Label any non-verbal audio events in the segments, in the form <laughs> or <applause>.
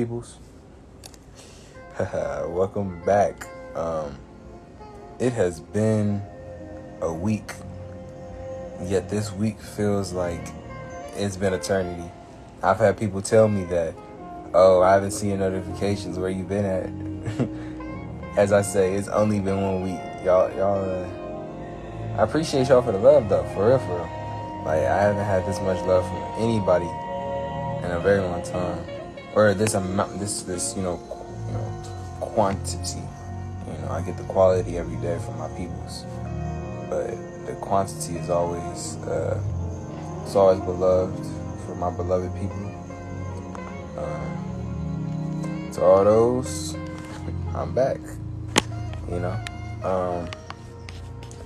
peoples. <laughs> Welcome back. Um, it has been a week, yet this week feels like it's been eternity. I've had people tell me that, oh, I haven't seen notifications. Where you been at? <laughs> As I say, it's only been one week. Y'all, y'all. Uh, I appreciate y'all for the love, though. For real, for real. Like I haven't had this much love from anybody in a very long time, or this amount, this this you know, you know, quantity. You know, I get the quality every day from my peoples, but the quantity is always, uh, it's always beloved for my beloved people. Um, to all those, I'm back. You know. Um,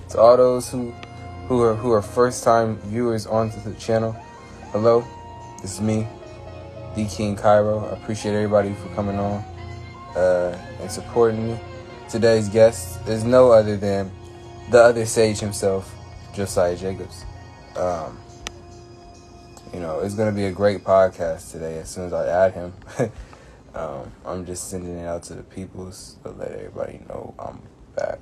to all those who who are who are first time viewers onto the channel, hello, this is me, D King Cairo. I appreciate everybody for coming on uh, and supporting me. Today's guest is no other than the other sage himself, Josiah Jacobs. Um, you know, it's gonna be a great podcast today. As soon as I add him, <laughs> um, I'm just sending it out to the peoples to let everybody know I'm back.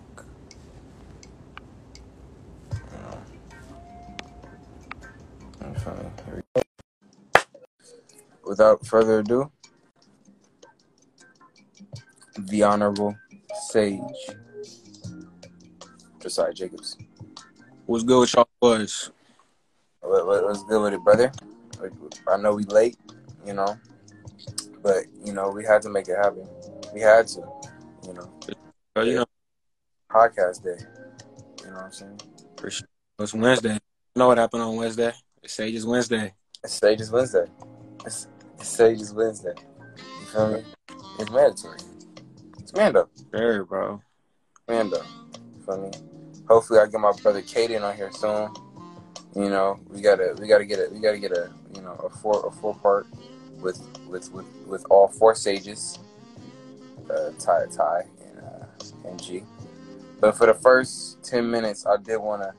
I'm to-. Without further ado, the Honorable Sage Josiah Jacobs. What's good with y'all boys? What, what, what's good with it, brother? I know we late, you know, but you know we had to make it happen. We had to, you know, Oh, you know, podcast day. You know what I'm saying? for sure. It's Wednesday. You know what happened on Wednesday? It's Sage's Wednesday. It's Sage is Wednesday. It's, it's Sage is Wednesday. You feel me? It's mandatory. It's Mando. Sure, bro. Mando. You feel me? Hopefully, I get my brother Caden on here soon. You know, we gotta we gotta get a we gotta get a you know a four a four part with with with, with all four sages. Uh, Ty Ty and uh, and G. But for the first ten minutes, I did want to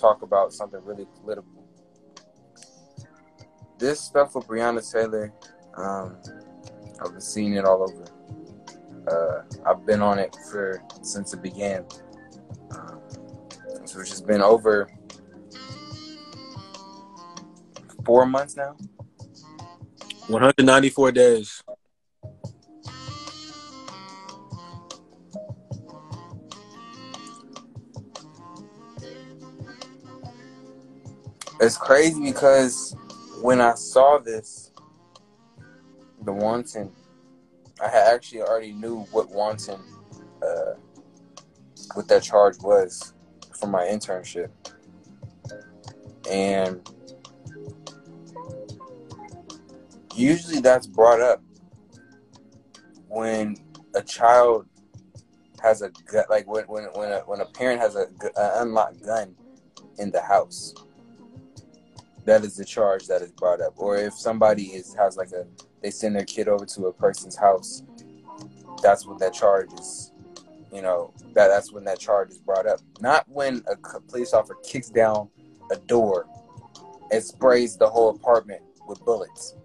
talk about something really political. This stuff with Breonna Taylor, um, I've been seeing it all over. Uh, I've been on it for since it began. Um, so it's just been over four months now. 194 days. It's crazy because when I saw this, the wanton, I had actually already knew what wanton, uh, what that charge was from my internship, and usually that's brought up when a child has a gun, like when when when a, when a parent has a, an unlocked gun in the house. That is the charge that is brought up. Or if somebody is has like a they send their kid over to a person's house, that's when that charge is. You know that that's when that charge is brought up. Not when a police officer kicks down a door and sprays the whole apartment with bullets.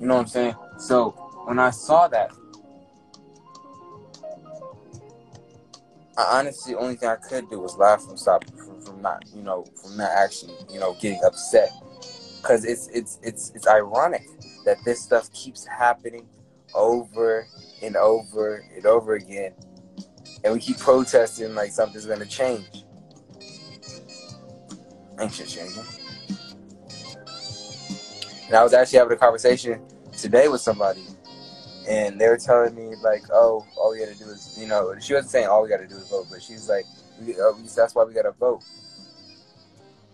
You know what I'm saying? So when I saw that, I honestly, the only thing I could do was laugh and stop from, not, you know, from not actually, you know, getting upset, because it's it's it's it's ironic that this stuff keeps happening over and over and over again. And we keep protesting like something's gonna change. Ain't shit changing. And I was actually having a conversation today with somebody, and they were telling me like, "Oh, all we gotta do is, you know," she wasn't saying all we gotta do is vote, but she's like, we, uh, "That's why we gotta vote."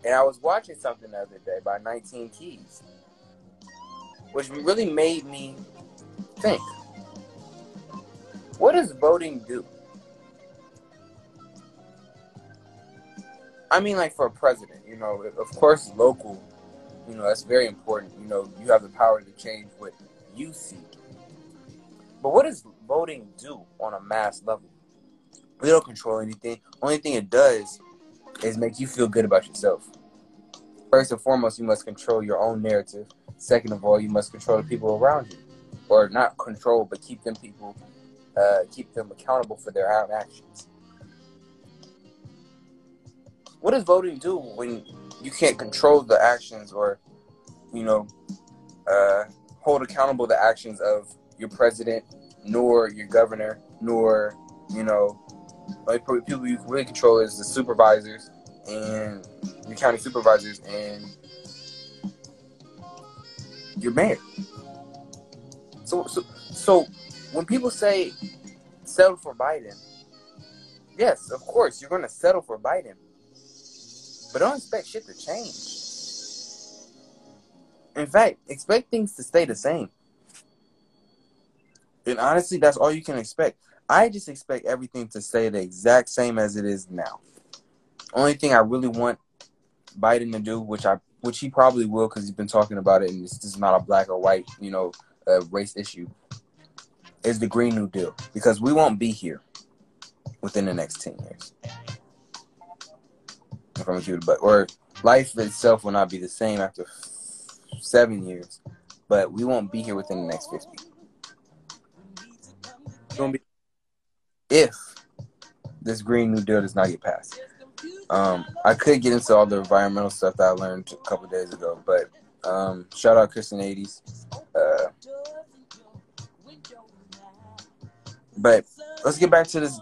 And I was watching something the other day by 19 Keys, which really made me think what does voting do? I mean, like for a president, you know, of course, local, you know, that's very important. You know, you have the power to change what you see. But what does voting do on a mass level? We don't control anything. Only thing it does is make you feel good about yourself. First and foremost, you must control your own narrative. Second of all, you must control the people around you, or not control, but keep them people, uh, keep them accountable for their own actions. What does voting do when you can't control the actions, or you know, uh, hold accountable the actions of your president, nor your governor, nor you know, like people you really control is the supervisors and your county supervisors and your mayor. So, so, so when people say settle for Biden, yes, of course you're going to settle for Biden, but don't expect shit to change. In fact, expect things to stay the same. And honestly, that's all you can expect. I just expect everything to stay the exact same as it is now. Only thing I really want Biden to do, which I which he probably will because he's been talking about it, and this is not a black or white, you know, uh, race issue, is the Green New Deal because we won't be here within the next ten years. You, but or life itself will not be the same after seven years, but we won't be here within the next fifty. Be, if this Green New Deal does not get passed. Um, I could get into all the environmental stuff that I learned a couple days ago, but um, shout out Kristen 80s. Uh, but let's get back to this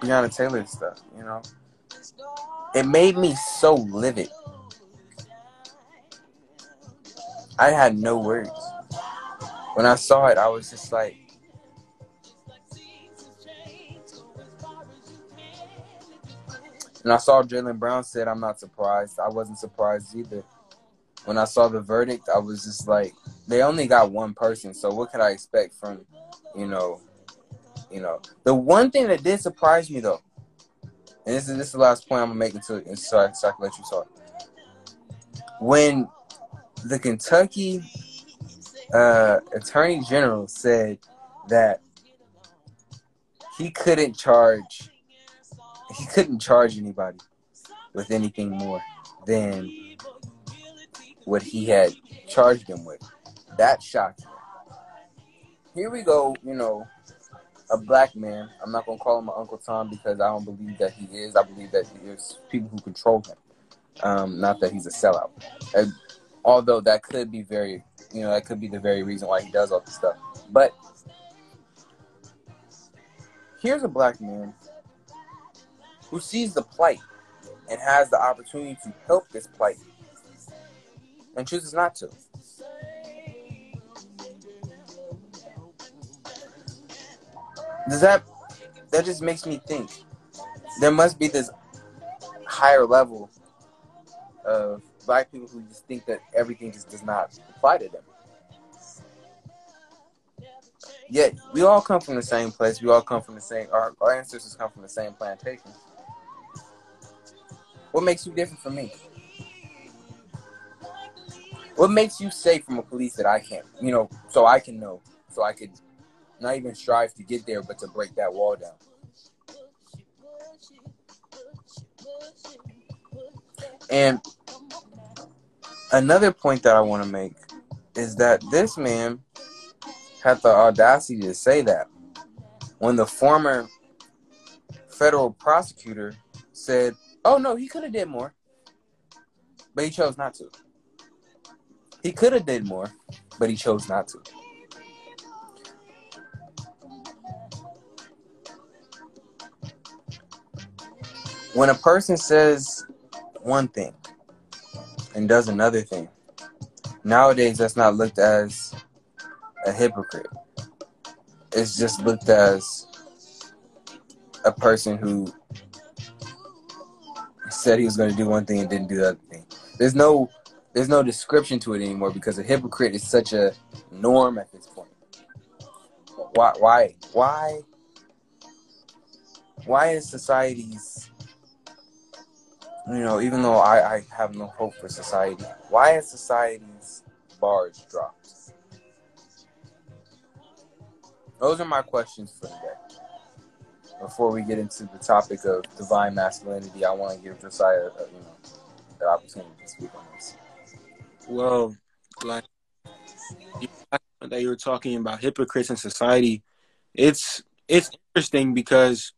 Breonna Taylor stuff, you know. It made me so livid. I had no words. When I saw it, I was just like, And I saw Jaylen Brown said, I'm not surprised. I wasn't surprised either. When I saw the verdict, I was just like, they only got one person, so what could I expect from, you know, you know. The one thing that did surprise me though, and this is this is the last point I'm gonna make until so I, so I can let you talk. When the Kentucky uh, Attorney General said that he couldn't charge he couldn't charge anybody with anything more than what he had charged them with. That shocked me. Here we go, you know, a black man. I'm not gonna call him my Uncle Tom because I don't believe that he is. I believe that there's people who control him. Um, not that he's a sellout. And although that could be very, you know, that could be the very reason why he does all this stuff. But here's a black man who sees the plight and has the opportunity to help this plight and chooses not to. Does that that just makes me think there must be this higher level of black people who just think that everything just does not apply to them. Yet we all come from the same place. We all come from the same. Our, our ancestors come from the same plantation. What makes you different from me? What makes you safe from a police that I can't, you know, so I can know, so I could not even strive to get there, but to break that wall down? And another point that I want to make is that this man had the audacity to say that when the former federal prosecutor said Oh no, he could have did more, but he chose not to. He could have did more, but he chose not to. When a person says one thing and does another thing, nowadays that's not looked as a hypocrite. It's just looked as a person who said he was going to do one thing and didn't do the other thing. There's no there's no description to it anymore because a hypocrite is such a norm at this point. Why why why why is society's you know, even though I, I have no hope for society, why is society's bars dropped? Those are my questions for today. Before we get into the topic of divine masculinity, I want to give Josiah, uh, you know, the opportunity to speak on this. Well, like that you were talking about hypocrites in society, it's it's interesting because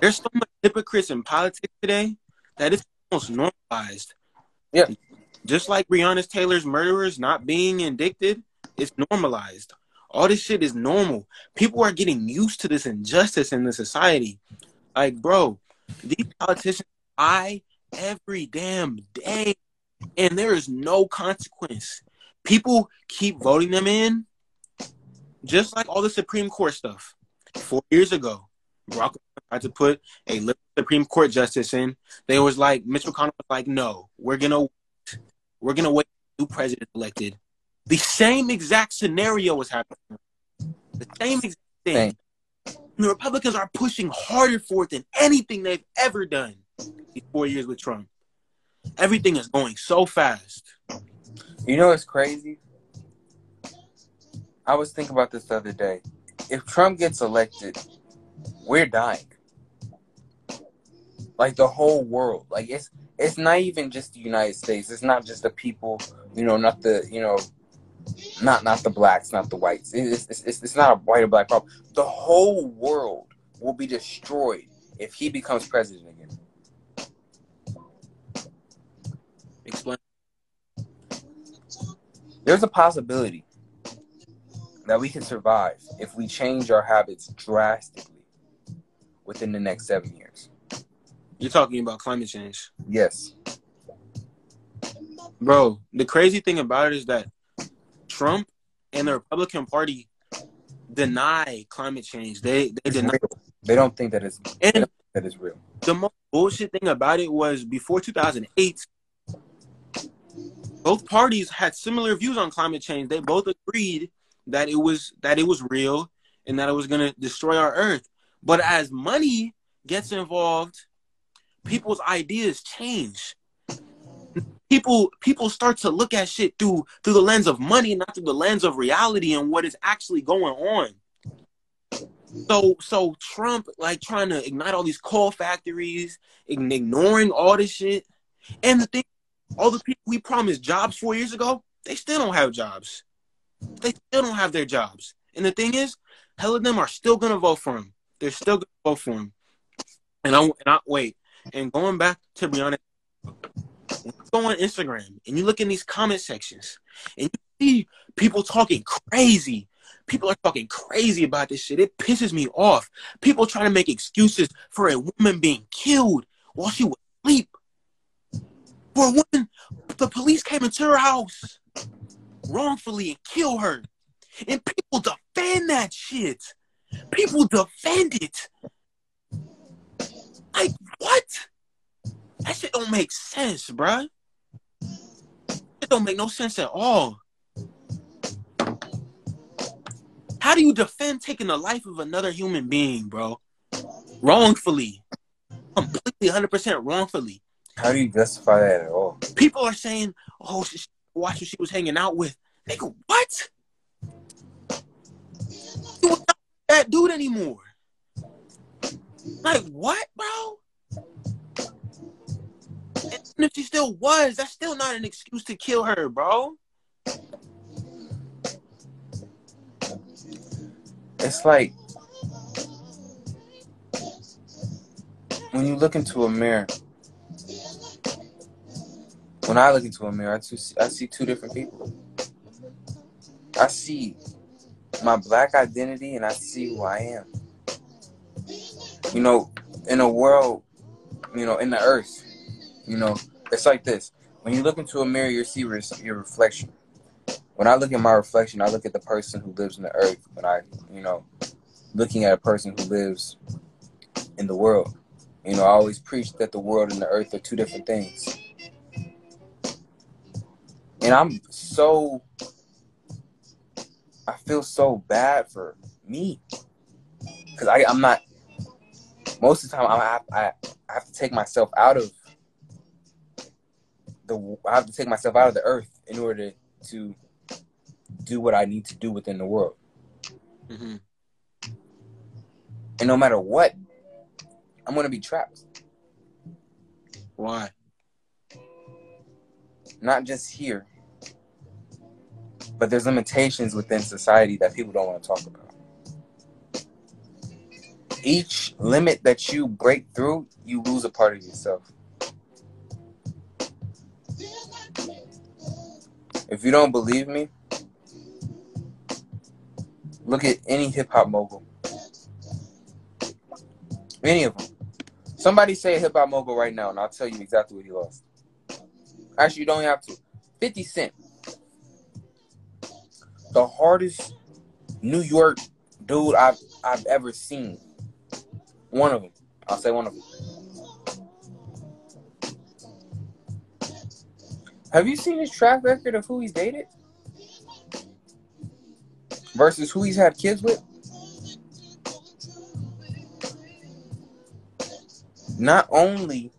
there's so much hypocrites in politics today that it's almost normalized. Yeah. Just like Breonna Taylor's murderers not being indicted, it's normalized. All this shit is normal. People are getting used to this injustice in the society. Like, bro, these politicians lie every damn day, and there is no consequence. People keep voting them in, just like all the Supreme Court stuff. Four years ago, Barack tried to put a Supreme Court justice in. They was like Mitch McConnell was like, no, we're gonna we're gonna wait new president elected. The same exact scenario is happening. The same exact thing. The Republicans are pushing harder for it than anything they've ever done these four years with Trump. Everything is going so fast. You know what's crazy? I was thinking about this the other day. If Trump gets elected, we're dying. Like the whole world. Like it's it's not even just the United States. It's not just the people, you know, not the, you know, not not the blacks, not the whites. It's, it's, it's, it's not a white or black problem. The whole world will be destroyed if he becomes president again. Explain. There's a possibility that we can survive if we change our habits drastically within the next seven years. You're talking about climate change. Yes. Bro, the crazy thing about it is that Trump and the Republican Party deny climate change. They they It's deny real. They don't think that it's and that is real. the most bullshit thing about it was before 2008 both parties had similar views on climate change they both agreed that it was that it was real and that it was going to destroy our earth but as money gets involved people's ideas change people people start to look at shit through through the lens of money not through the lens of reality and what is actually going on so so Trump like trying to ignite all these coal factories, ign- ignoring all this shit. And the thing, all the people we promised jobs four years ago, they still don't have jobs. They still don't have their jobs. And the thing is, hell of them are still gonna vote for him. They're still gonna vote for him. And I and I wait. And going back to Breonna, when you go on Instagram and you look in these comment sections and you see people talking crazy People are talking crazy about this shit. It pisses me off. People trying to make excuses for a woman being killed while she was asleep. For a woman, the police came into her house wrongfully and killed her. And people defend that shit. People defend it. Like, what? That shit don't make sense, bruh. It don't make no sense at all. How do you defend taking the life of another human being, bro? Wrongfully. Completely 100% wrongfully. How do you justify that at all? People are saying, oh, she, watch who she was hanging out with. Nigga, what? You not that dude anymore. Like, what, bro? And if she still was, that's still not an excuse to kill her, bro. It's like when you look into a mirror. When I look into a mirror, I, two, I see two different people. I see my black identity and I see who I am. You know, in a world you know, in the earth. You know, it's like this. When you look into a mirror, you see your reflection. When I look at my reflection, I look at the person who lives in the earth. When I, you know, looking at a person who lives in the world. You know, I always preach that the world and the earth are two different things. And I'm so, I feel so bad for me. Because I I'm not, most of the time, I, I, I have to take myself out of the, I have to take myself out of the earth in order to do what I need to do within the world. Mm-hmm. And no matter what, I'm gonna be trapped. Why? Not just here, but there's limitations within society that people don't want to talk about. Each limit that you break through, you lose a part of yourself. If you don't believe me, look at any hip hop mogul. Any of them. Somebody say hip hop mogul right now, and I'll tell you exactly what he lost. Actually, you don't have to. 50 Cent. The hardest New York dude I've I've ever seen. One of them. I'll say one of them. Have you seen his track record of who he's dated? Versus who he's had kids with? Not only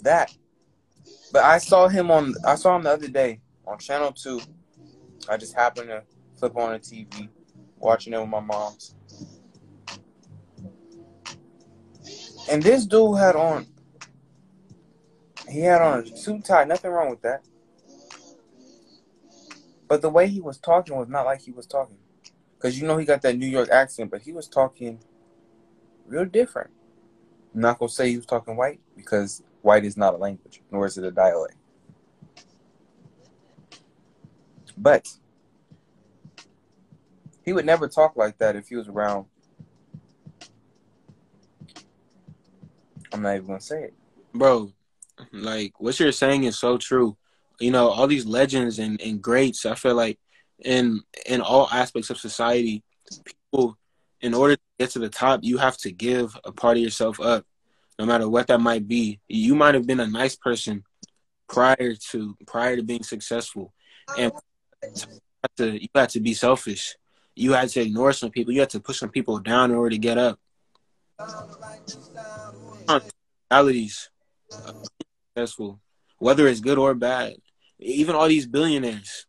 that, but I saw him on I saw him the other day on channel two. I just happened to flip on the TV, watching it with my mom's. And this dude had on he had on a suit tie, nothing wrong with that. But the way he was talking was not like he was talking. Cause you know he got that New York accent, but he was talking real different. I'm not gonna say he was talking white because white is not a language, nor is it a dialect. But he would never talk like that if he was around. I'm not even gonna say it, bro. Like what you're saying is so true. You know, all these legends and, and greats. I feel like in in all aspects of society, people in order to get to the top, you have to give a part of yourself up, no matter what that might be. You might have been a nice person prior to prior to being successful, and to, you had to be selfish. You had to ignore some people. You had to push some people down in order to get up. Realities successful, whether it's good or bad. Even all these billionaires.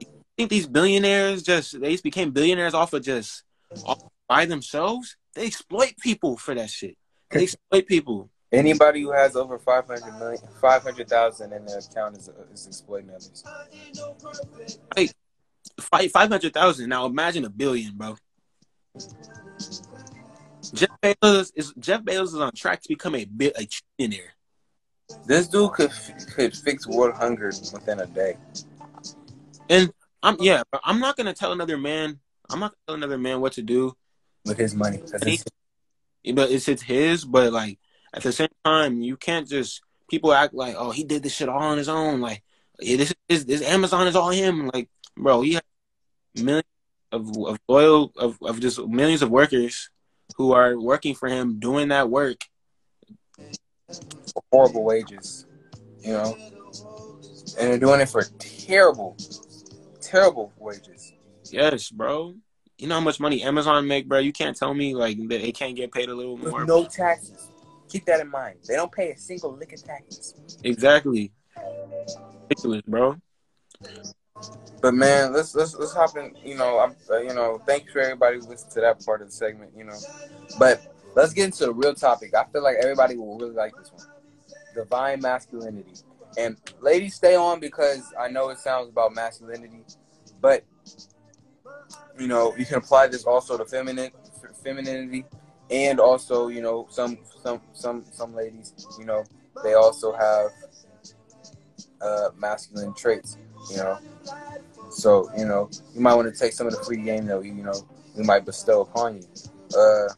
You think these billionaires just they just became billionaires off of just off by themselves, they exploit people for that shit. They exploit people. Anybody who has over 500 million, 500,000 in their account is, is exploiting others. Like, 500,000. Now imagine a billion, bro. Jeff Bezos is Jeff Bezos is on track to become a a trillionaire. This dude could could fix world hunger within a day. And I'm yeah, I'm not gonna tell another man. I'm not gonna tell another man what to do with his money. It's, but it's it's his. But like at the same time, you can't just people act like, oh, he did this shit all on his own. Like yeah, this is this Amazon is all him. Like bro, he has millions of of loyal of of just millions of workers who are working for him doing that work horrible wages, you know, and they're doing it for terrible, terrible wages. Yes, bro. You know how much money Amazon make, bro? You can't tell me like that they can't get paid a little more. No taxes. Keep that in mind. They don't pay a single lick of taxes. Exactly. Ridiculous, bro. But man, let's let's let's hop in. You know, I'm uh, you know, thanks for everybody who listened to that part of the segment. You know, but let's get into the real topic. I feel like everybody will really like this one: divine masculinity. And ladies, stay on because I know it sounds about masculinity, but you know, you can apply this also to feminine femininity and also, you know, some some some some ladies, you know, they also have uh, masculine traits, you know. So, you know, you might want to take some of the free game that we, you know, we might bestow upon you. Uh,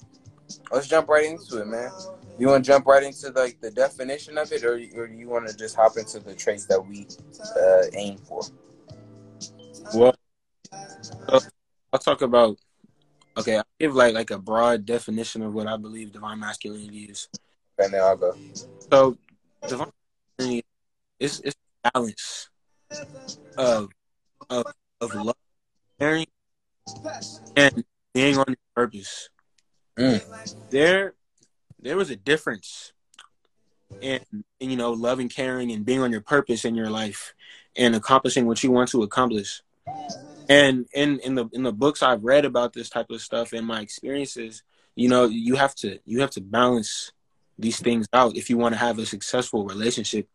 let's jump right into it, man. You want to jump right into like the definition of it, or, or you want to just hop into the traits that we uh, aim for? Well, so I'll talk about. Okay, I'll give like like a broad definition of what I believe divine masculinity is. And then I'll go. So, divine masculinity is is balance of of of love, caring, and being on your purpose. Mm. There, there was a difference in, in you know loving, caring, and being on your purpose in your life, and accomplishing what you want to accomplish. And in in the in the books I've read about this type of stuff and my experiences, you know, you have to you have to balance these things out if you want to have a successful relationship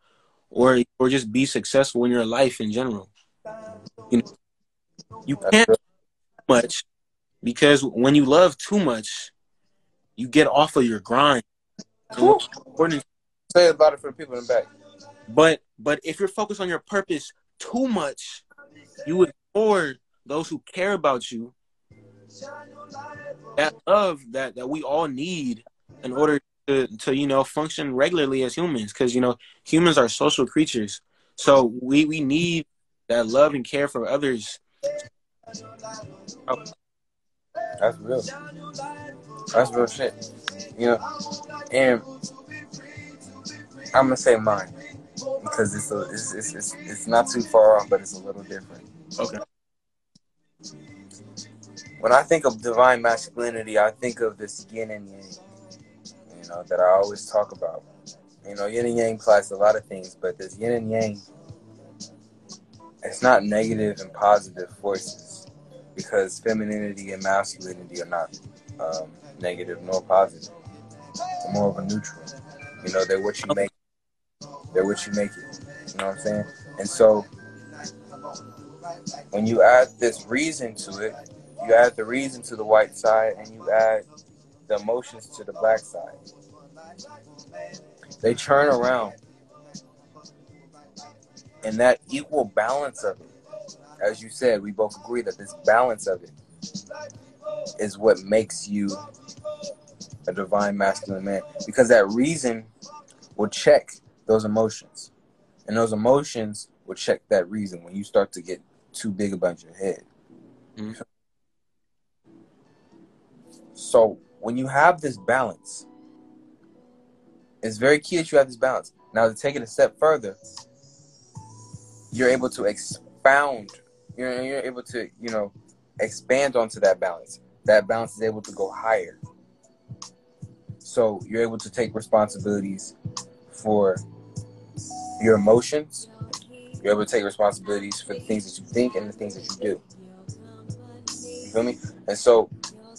or or just be successful in your life in general. You know, you can't much because when you love too much, you get off of your grind. Say about it for the people in the back. But but if you're focused on your purpose too much, you ignore those who care about you. That love that that we all need in order to to you know function regularly as humans, because you know humans are social creatures. So we we need that love and care for others. That's real. That's real shit. You know, and I'm gonna say mine because it's a, it's, it's it's it's not too far off, but it's a little different. Okay. When I think of divine masculinity, I think of this yin and yang. You know that I always talk about. You know, yin and yang applies to a lot of things, but this yin and yang, it's not negative and positive forces because femininity and masculinity are not um, negative nor positive. They're more of a neutral. You know, they're what you make. They're what you make it. You know what I'm saying? And so, when you add this reason to it, you add the reason to the white side, and you add the emotions to the black side. They turn around, and that equal balance of it as you said, we both agree that this balance of it is what makes you a divine masculine man. Because that reason will check those emotions. And those emotions will check that reason when you start to get too big about your head. Mm-hmm. So when you have this balance, it's very key that you have this balance. Now to take it a step further, you're able to expound you're, you're able to, you know, expand onto that balance. That balance is able to go higher. So you're able to take responsibilities for your emotions. You're able to take responsibilities for the things that you think and the things that you do. You feel me? And so,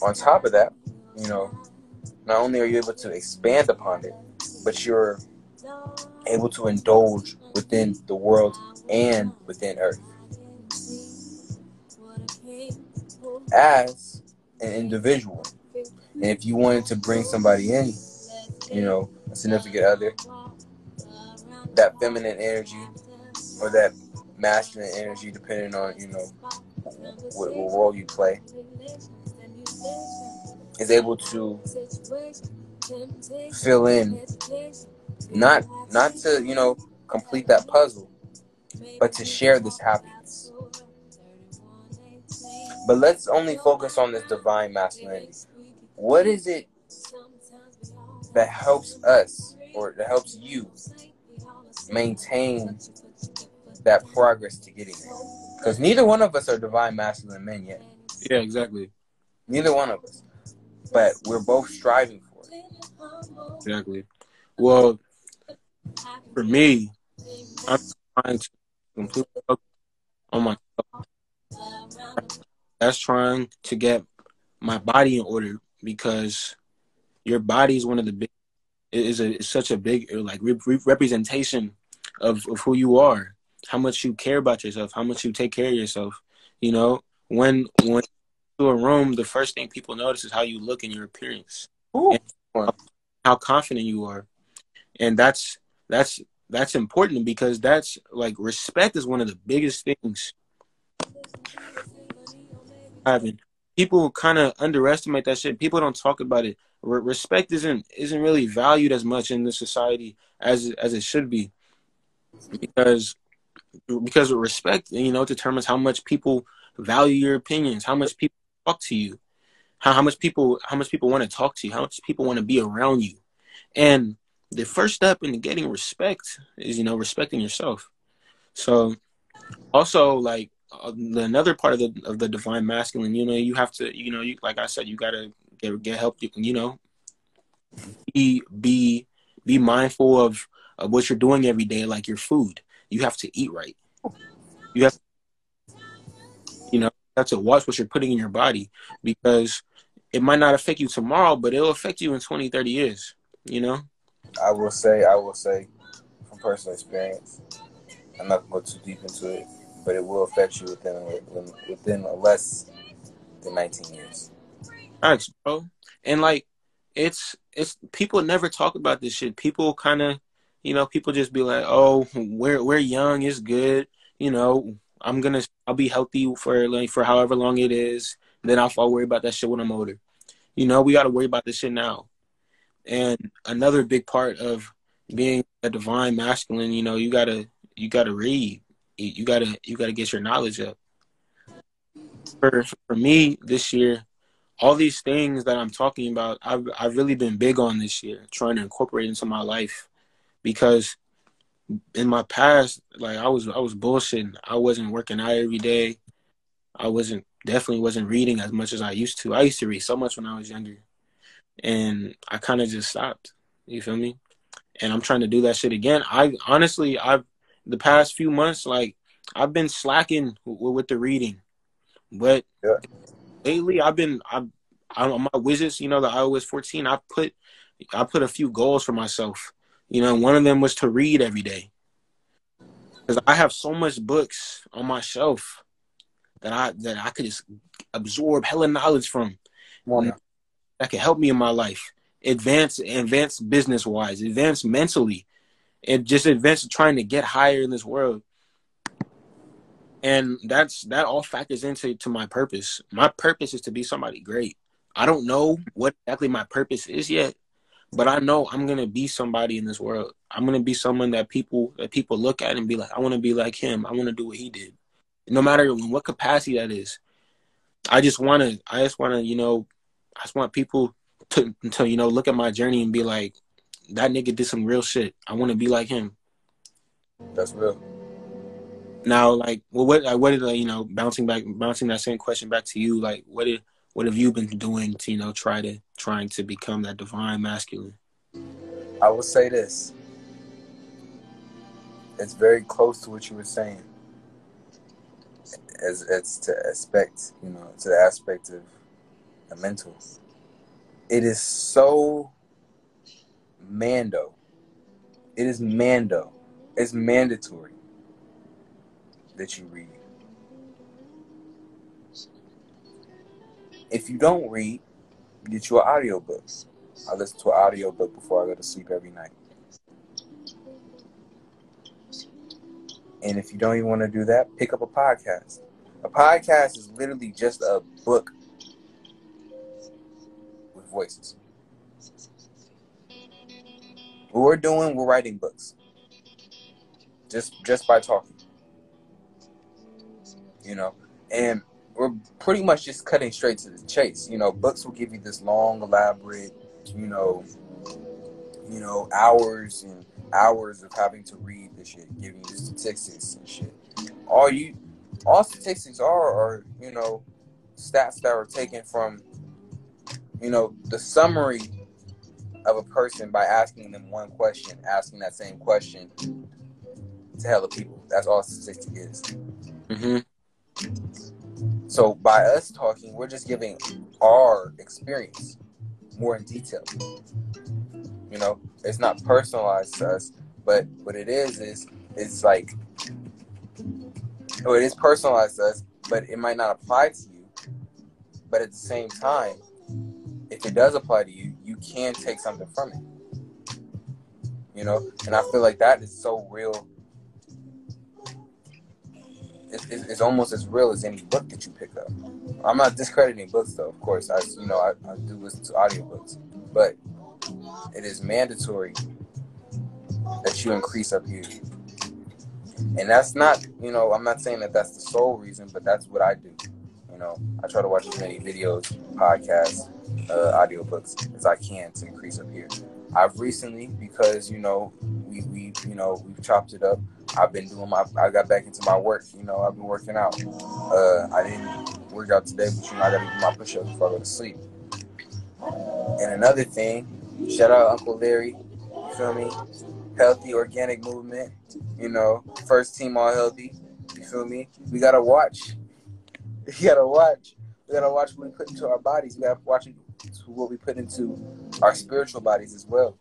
on top of that, you know, not only are you able to expand upon it, but you're able to indulge within the world and within Earth. As an individual. And if you wanted to bring somebody in, you know, a significant other, that feminine energy or that masculine energy, depending on, you know, what, what role you play, is able to fill in not not to you know complete that puzzle but to share this happiness but let's only focus on this divine masculinity. What is it that helps us or that helps you maintain that progress to getting there? Because neither one of us are divine masculine men yet. Yeah, exactly. Neither one of us. But we're both striving for it. Exactly. Well, for me, I'm trying to completely focus on myself that's trying to get my body in order because your body is one of the big is a is such a big like re- representation of of who you are how much you care about yourself how much you take care of yourself you know? When when you to a room the first thing people notice is how you look and your appearance. And how confident you are. And that's that's that's important because that's like respect is one of the biggest things people kind of underestimate that shit. People don't talk about it. Re- respect isn't isn't really valued as much in this society as as it should be, because because of respect, you know, determines how much people value your opinions, how much people talk to you, how, how much people how much people want to talk to you, how much people want to be around you, and the first step in getting respect is you know respecting yourself. So also like Uh, another part of the of the divine masculine, you know, you have to you know, you like I said, you gotta get get help. You you know, be be be mindful of of what you're doing every day, like your food. You have to eat right. You have, you know, you have to watch what you're putting in your body because it might not affect you tomorrow, but it'll affect you in 20, 30 years. You know. I will say, I will say, from personal experience, I'm not going to go too deep into it, but it will affect you within within less than 19 years. Thanks, bro. And like, it's it's people never talk about this shit. People kind of, you know, people just be like, "Oh, we're we're young, it's good." You know, I'm gonna I'll be healthy for like for however long it is. Then I'll, I'll worry about that shit when I'm older. You know, we got to worry about this shit now. And another big part of being a divine masculine, you know, you gotta you gotta read. You gotta you gotta get your knowledge up. For for me this year, all these things that I'm talking about, I've I've really been big on this year, trying to incorporate into my life, because in my past, like I was I was bullshitting. I wasn't working out every day. I wasn't definitely wasn't reading as much as I used to. I used to read so much when I was younger and I kind of just stopped. You feel me? And I'm trying to do that shit again. I honestly, I've the past few months, like I've been slacking w- with the reading, but yeah. lately I've been I I'm on my widgets, you know, the iOS 14. I put I put a few goals for myself. You know, one of them was to read every day because I have so much books on my shelf that I that I could just absorb hella knowledge from. That can help me in my life, advance, advance business wise, advance mentally, and just advance trying to get higher in this world. And that's that all factors into to my purpose. My purpose is to be somebody great. I don't know what exactly my purpose is yet, but I know I'm gonna be somebody in this world. I'm gonna be someone that people that people look at and be like, I want to be like him. I want to do what he did, no matter in what capacity that is. I just want to. I just want to, you know, I just want people to, to you know look at my journey and be like, that nigga did some real shit. I want to be like him. That's real. Now, like, well, what, what did like, you know, bouncing back, bouncing that same question back to you, like, what did, what have you been doing to, you know, try to, trying to become that divine masculine? I would say this. It's very close to what you were saying. As, it's to aspect, you know, to the aspect of the mental. It is so mando. It is mando. It's mandatory that you read. If you don't read, get you an audiobook. I listen to an audiobook before I go to sleep every night. And if you don't even want to do that, pick up a podcast. A podcast is literally just a book with voices. What we're doing, we're writing books. Just just by talking. You know, and we're pretty much just cutting straight to the chase. You know, books will give you this long, elaborate, you know, you know, hours and hours of having to read this shit, giving you statistics and shit. All you, all statistics are are you know, stats that were taken from you know, the summary of a person by asking them one question, asking that same question to hella people. That's all statistic is. Mm-hmm. So by us talking, we're just giving our experience more in detail. You know, it's not personalized to us, but what it is is it's like, oh, it is personalized to us, but it might not apply to you. But at the same time, if it does apply to you, you can take something from it. You know, and I feel like that is so real. It's, it's, it's almost as real as any book that you pick up I'm not discrediting books though. Of course, I you know I, I do listen to audiobooks, but it is mandatory that you increase up here. And that's not, you know, I'm not saying that that's the sole reason, but that's what I do. You know, I try to watch as many videos, podcasts, uh, audiobooks as I can to increase up here. I've recently, because you know, we we you know we've chopped it up. I've been doing my. I got back into my work. You know, I've been working out. Uh, I didn't work out today, but you know, I got to do my push-ups before I go to sleep. And another thing, shout out Uncle Larry. You feel me? Healthy organic movement. You know, first team all healthy. You feel me? We gotta watch. <laughs> We gotta watch. We gotta watch what we put into our bodies. We gotta watch what we put into our spiritual bodies as well.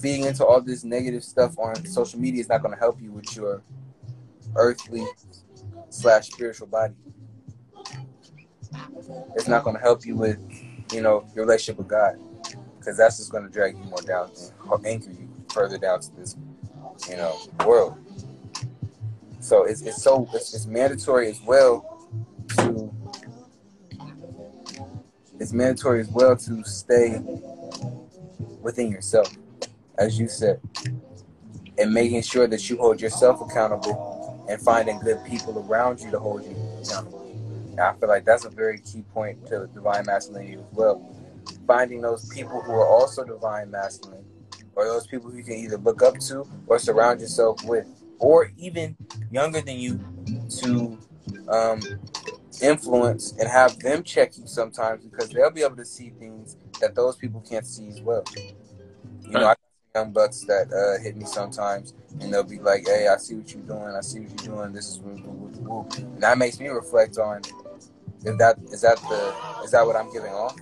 Feeding into all this negative stuff on social media is not going to help you with your earthly slash spiritual body. It's not going to help you with, you know, your relationship with God, because that's just going to drag you more down and anchor you further down to this, you know, world. So it's, it's so it's, it's mandatory as well to it's mandatory as well to stay within yourself, as you said, and making sure that you hold yourself accountable and finding good people around you to hold you accountable. And I feel like that's a very key point to divine masculinity as well. Finding those people who are also divine masculine, or those people who you can either look up to or surround yourself with, or even younger than you to um, influence and have them check you sometimes because they'll be able to see things that those people can't see as well. You know, I young bucks that uh, hit me sometimes, and they'll be like, "Hey, I see what you're doing. I see what you're doing. This is woo, woo, woo, and that makes me reflect on if that is that the is that what I'm giving off.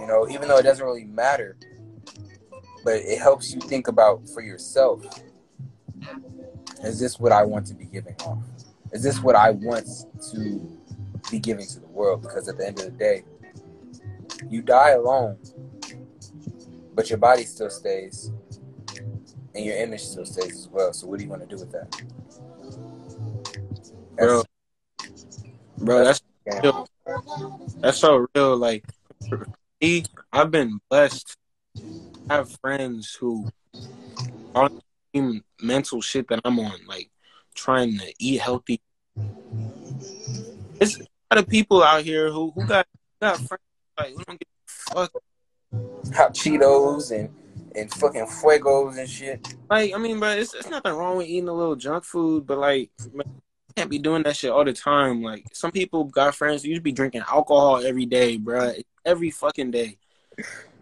You know, even though it doesn't really matter, but it helps you think about for yourself. Is this what I want to be giving off? Is this what I want to be giving to the world because at the end of the day, you die alone, but your body still stays and your image still stays as well. So what do you want to do with that? Bro, bro, that's real. that's so real. Like me, I've been blessed. I have friends who are on the same mental shit that I'm on, like trying to eat healthy. It's lot of people out here who who got got friends like we don't give a fuck. Hot Cheetos and and fucking fuegos and shit. Like I mean, but it's it's nothing wrong with eating a little junk food, but like man, can't be doing that shit all the time. Like some people got friends you be drinking alcohol every day, bro. Every fucking day.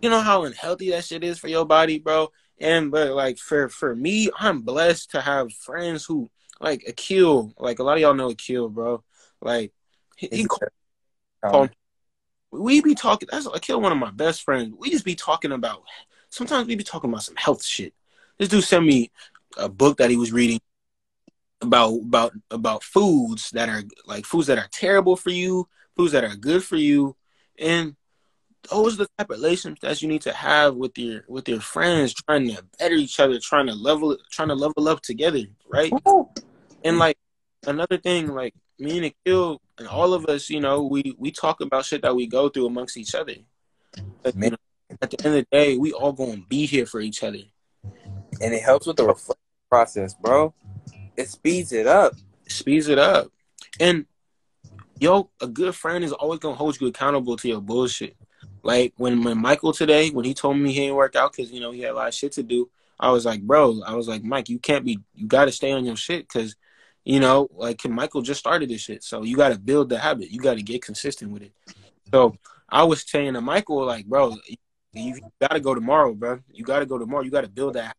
You know how unhealthy that shit is for your body, bro. And but like for for me, I'm blessed to have friends who like Akil. Like a lot of y'all know Akil, bro. Like he, he called, we be talking. That's Akil one of my best friends. We just be talking about. Sometimes we be talking about some health shit. This dude sent me a book that he was reading about about about foods that are like foods that are terrible for you, foods that are good for you, and those are the type of relationships that you need to have with your with your friends, trying to better each other, trying to level trying to level up together, right? And like another thing, like me and Akil and all of us, you know, we we talk about shit that we go through amongst each other. But, you know, at the end of the day, we all gonna be here for each other. And it helps with the reflection process, bro. It speeds it up. It speeds it up. And yo, a good friend is always gonna hold you accountable to your bullshit. Like when, when Michael today, when he told me he didn't work out because you know he had a lot of shit to do, I was like, bro, I was like, Mike, you can't be, you got to stay on your shit because you know, like Michael just started this shit, so you got to build the habit. You got to get consistent with it. So I was saying to Michael, like, bro, you, you got to go tomorrow, bro. You got to go tomorrow. You got to build that.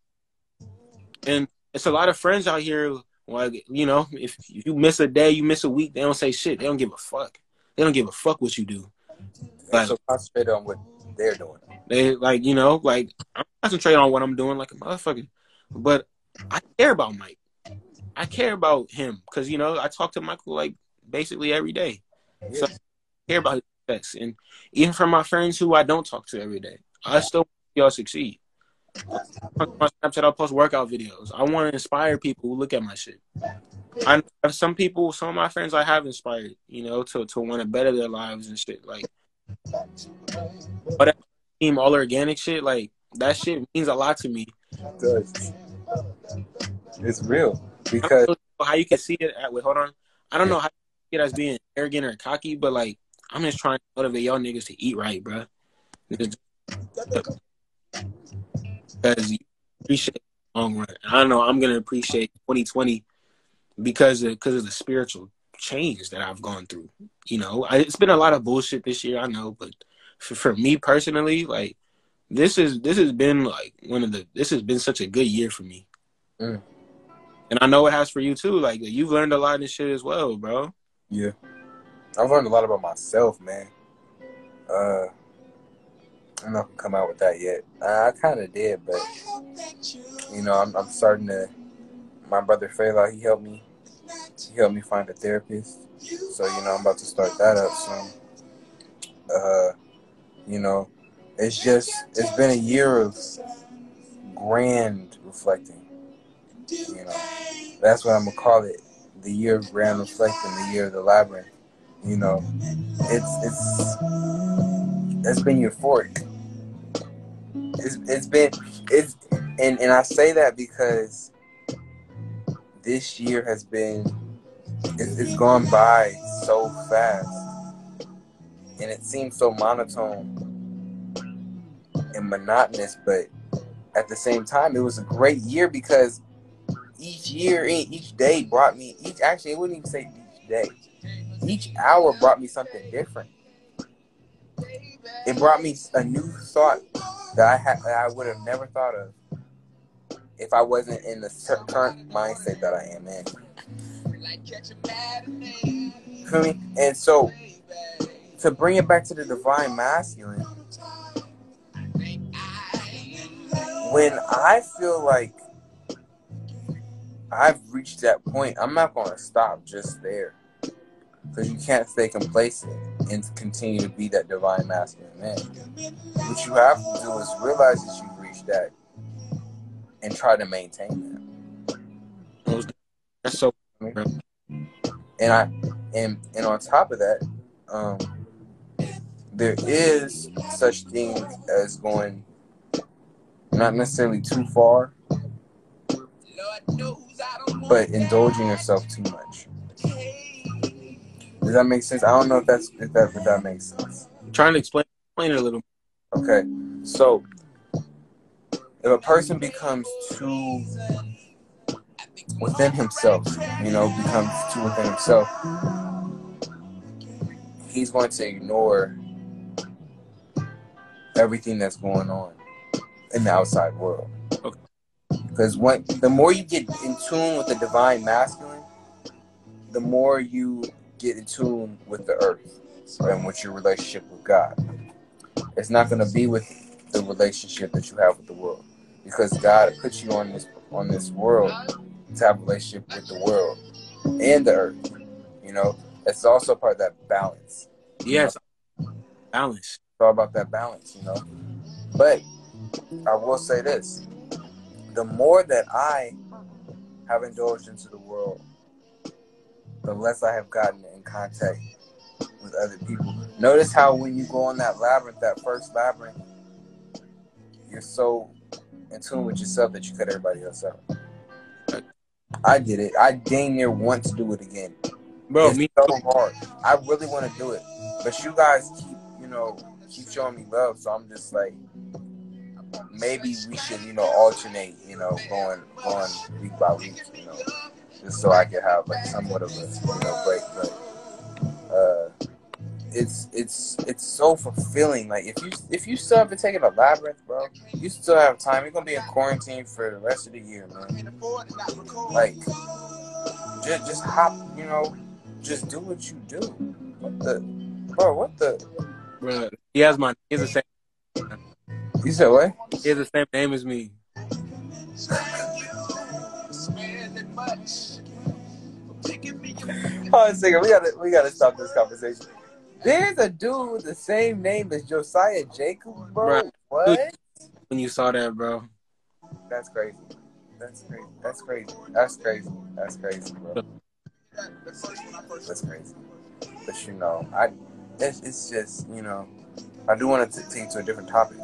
And it's a lot of friends out here. Like, you know, if, you miss a day, you miss a week, they don't say shit. They don't give a fuck. They don't give a fuck what you do. Like, so concentrate on what they're doing. They like, you know, like I'm concentrating on what I'm doing, like a motherfucker. But I care about Mike. I care about him because you know I talk to Michael like basically every day. Yes. So I care about his success, and even from my friends who I don't talk to every day, I still y'all succeed. On my Snapchat, I'll post workout videos. I want to inspire people who look at my shit. I some people, some of my friends, I have inspired, you know, to to want to better their lives and shit. Like, but that team all organic shit, like that shit means a lot to me. It does. It's real because how you can see it. At, wait, hold on. I don't know how you see it as being arrogant or cocky, but like I'm just trying to motivate y'all niggas to eat right, bro. Because you appreciate the long run. I know I'm gonna appreciate 2020 because of because of the spiritual change that I've gone through. You know, I, it's been a lot of bullshit this year, I know, but for, for me personally, like this is this has been like one of the this has been such a good year for me. Mm. And I know it has for you too. Like you've learned a lot of this shit as well, bro. Yeah. I've learned a lot about myself, man. Uh I'm not gonna come out with that yet. I, I kind of did, but you know, I'm, I'm starting to. My brother Fela, he helped me. He helped me find a therapist. So you know, I'm about to start that up soon. Uh, you know, it's just it's been a year of grand reflecting. You know, that's what I'm gonna call it. The year of grand reflecting, the year of the labyrinth. You know, it's it's it's been euphoric it's, it's been it's and and I say that because this year has been it's, it's gone by so fast and it seems so monotone and monotonous but at the same time it was a great year because each year each day brought me each actually it wouldn't even say each day each hour brought me something different it brought me a new thought that I had that I would have never thought of if I wasn't in the current mindset that I am in. Feel me? And so to bring it back to the divine masculine, when I feel like I've reached that point, I'm not going to stop just there because you can't stay complacent and continue to be that divine masculine man. What you have to do is realize that you've reached that and try to maintain that. That's so. And I and and on top of that, um, there is such thing as going not necessarily too far, but indulging yourself too much. Does that make sense? I don't know if that's if that if that makes sense. I'm trying to explain explain it a little. Okay, so if a person becomes too within himself, you know, becomes too within himself, he's going to ignore everything that's going on in the outside world. Because when the more you get in tune with the divine masculine, the more you get in tune with the earth and with your relationship with God. It's not going to be with the relationship that you have with the world because God puts you on this on this world to have a relationship with the world and the earth. You know, it's also part of that balance. Yes, know? balance. It's all about that balance, you know. But I will say this: the more that I have indulged into the world, the less I have gotten in contact with other people. Notice how when you go on that labyrinth, that first labyrinth, you're so in tune with yourself that you cut everybody else out. I did it. I dang near want to do it again. Bro, it's me so hard. I really want to do it, but you guys keep, you know, keep showing me love. So I'm just like, maybe we should, you know, alternate, you know, going going week by week, you know just so I could have like somewhat of a you know break. But uh, it's it's it's so fulfilling. Like if you if you still haven't taken a labyrinth, bro, you still have time. You're gonna be in quarantine for the rest of the year, man. Like just just hop, you know, just do what you do. What the, bro? What the? Bro, he has my. He's the same. You said what? He has the same name as me. <laughs> Hold on a second. We gotta we gotta stop this conversation. There's a dude with the same name as Josiah Jacob, bro. bro what? When you saw that, bro. That's crazy. That's crazy. That's crazy. That's crazy. That's crazy, bro. That's crazy. But you know, I it's, it's just you know, I do want to take to a different topic: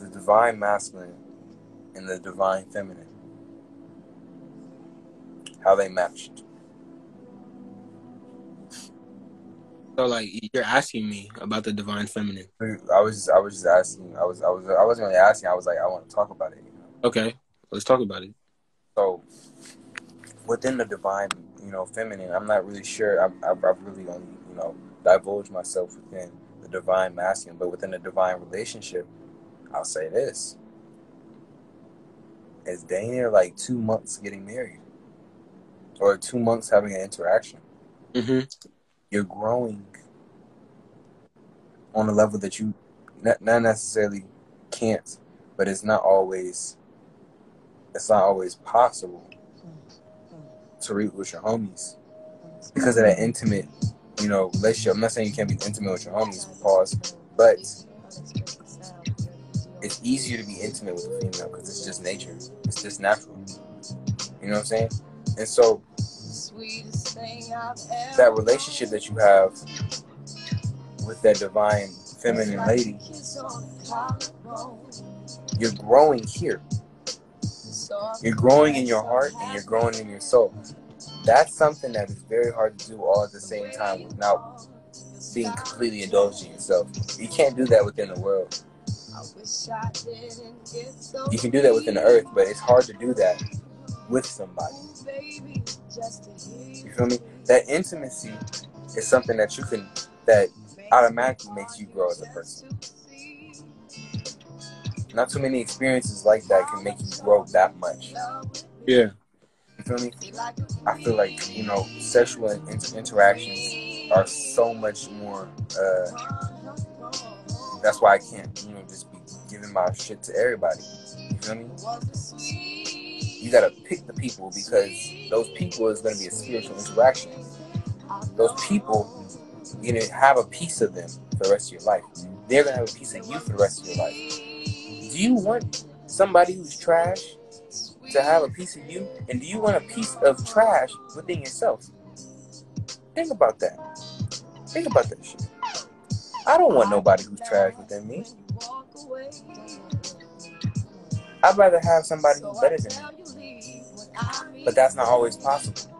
the divine masculine and the divine feminine. How they matched. So like you're asking me about the divine feminine. I was just I was just asking. I was I was I wasn't really asking. I was like I want to talk about it. You know? Okay, let's talk about it. So within the divine, you know, feminine, I'm not really sure. I've, I've, I've really only you know divulged myself within the divine masculine, but within the divine relationship, I'll say this: is Dana like two months getting married, or two months having an interaction? Mm-hmm. You're growing on a level that you not, not necessarily can't, but it's not always it's not always possible to read with your homies because of that intimate, you know, relationship. I'm not saying you can't be intimate with your homies, pause, but it's easier to be intimate with a female because it's just nature. It's just natural. You know what I'm saying? And so that relationship that you have with that divine feminine lady, you're growing here. You're growing in your heart and you're growing in your soul. That's something that is very hard to do all at the same time without being completely indulged in yourself. You can't do that within the world. You can do that within the earth, but it's hard to do that with somebody. You feel me? That intimacy is something that you can that automatically makes you grow as a person. Not too many experiences like that can make you grow that much. Yeah. You feel me? I feel like you know sexual inter- interactions are so much more. Uh, that's why I can't you know just giving my shit to everybody. You feel me? You gotta pick the people because those people is gonna be a spiritual interaction. Those people, you know, have a piece of them for the rest of your life. They're gonna have a piece of you for the rest of your life. Do you want somebody who's trash to have a piece of you? And do you want a piece of trash within yourself? Think about that. Think about that shit. I don't want nobody who's trash within me. I'd rather have somebody who's better than me. But that's not always possible.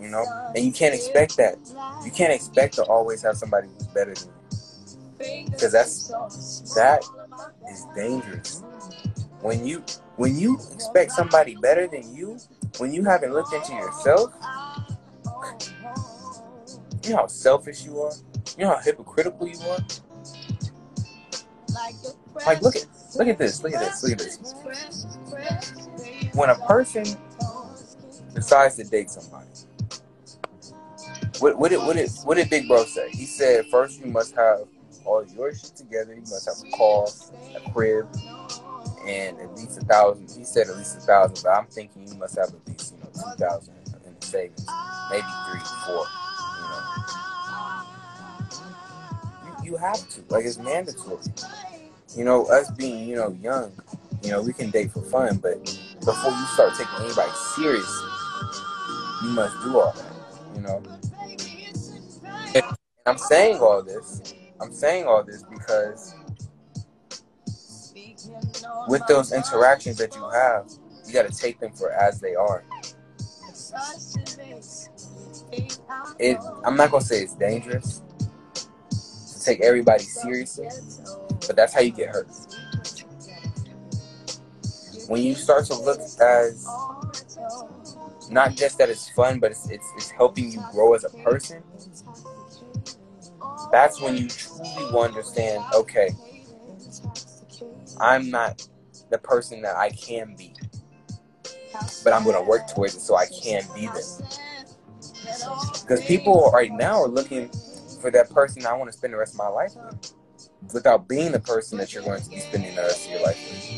You know? And you can't expect that. You can't expect to always have somebody who's better than you. Because that's that is dangerous. When you when you expect somebody better than you, when you haven't looked into yourself, you know how selfish you are? You know how hypocritical you are? Like look at look at this, look at this, look at this. When a person decides to date somebody, what, what did what did what did Big Bro say? He said first you must have all your shit together. You must have a car, a crib, and at least a thousand. He said at least a thousand, but I'm thinking you must have at least you know two thousand in the savings, maybe three, four. You know, you, have to like it's mandatory. You know, us being you know young, you know we can date for fun, but before you start taking anybody seriously, you must do all that. You know. And I'm saying all this. I'm saying all this because with those interactions that you have, you got to take them for as they are. It. I'm not gonna say it's dangerous take everybody seriously, but that's how you get hurt. When you start to look as not just that it's fun, but it's, it's, it's helping you grow as a person, that's when you truly will understand okay, I'm not the person that I can be, but I'm going to work towards it so I can be this. Because people right now are looking for that person I want to spend the rest of my life with without being the person that you're going to be spending the rest of your life with.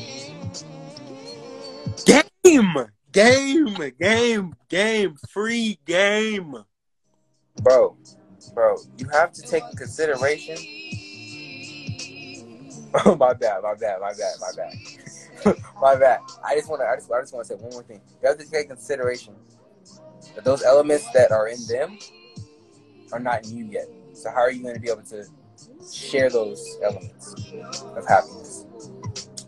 Game, game, game, game, free game. Bro, bro, you have to take in consideration. <laughs> Oh my bad, my bad, my bad, my bad. <laughs> My bad. I just want to. I just. I just want to say one more thing. You have to take consideration that those elements that are in them are not in you yet. So how are you going to be able to share those elements of happiness?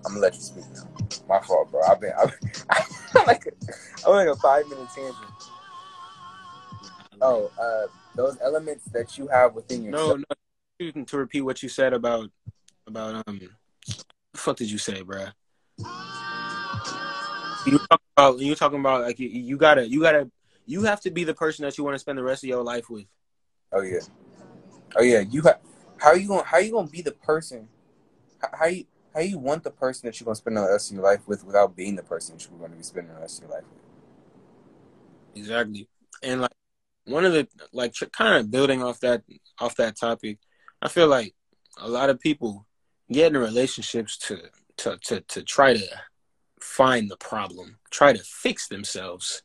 I'm gonna let you speak now. My fault, bro. I've been. I've, <laughs> I'm like. I'm like a five minute tangent. Oh, uh, those elements that you have within yourself. No, no. To repeat what you said about about um, the fuck did you say, bruh? You talking about you talking about like you, you gotta you gotta you have to be the person that you want to spend the rest of your life with. Oh yeah. Oh yeah. You ha- how you going? How you going to be the person? How, you how you want the person that you're going to spend the rest of your life with without being the person that you're going to be spending the rest of your life with? Exactly. And like one of the like kind of building off that off that topic, I feel like a lot of people get in relationships to to to to try to find the problem, try to fix themselves,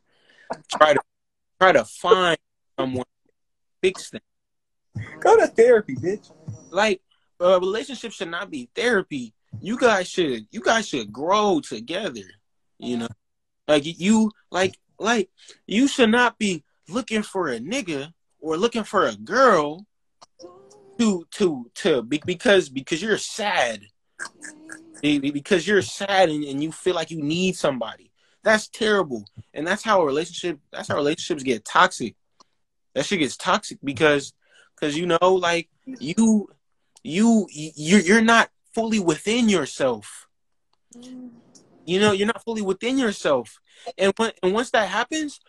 try to try to find someone to fix them. Go to therapy, bitch. Like a relationship should not be therapy. You guys should you guys should grow together. You know, like you like like you should not be looking for a nigga or looking for a girl to to to be, because because you're sad Be- be- because you're sad and, and you feel like you need somebody that's terrible and that's how a relationship that's how relationships get toxic that shit gets toxic because because you know like you you you're you're not fully within yourself. You know you're not fully within yourself. And when and once that happens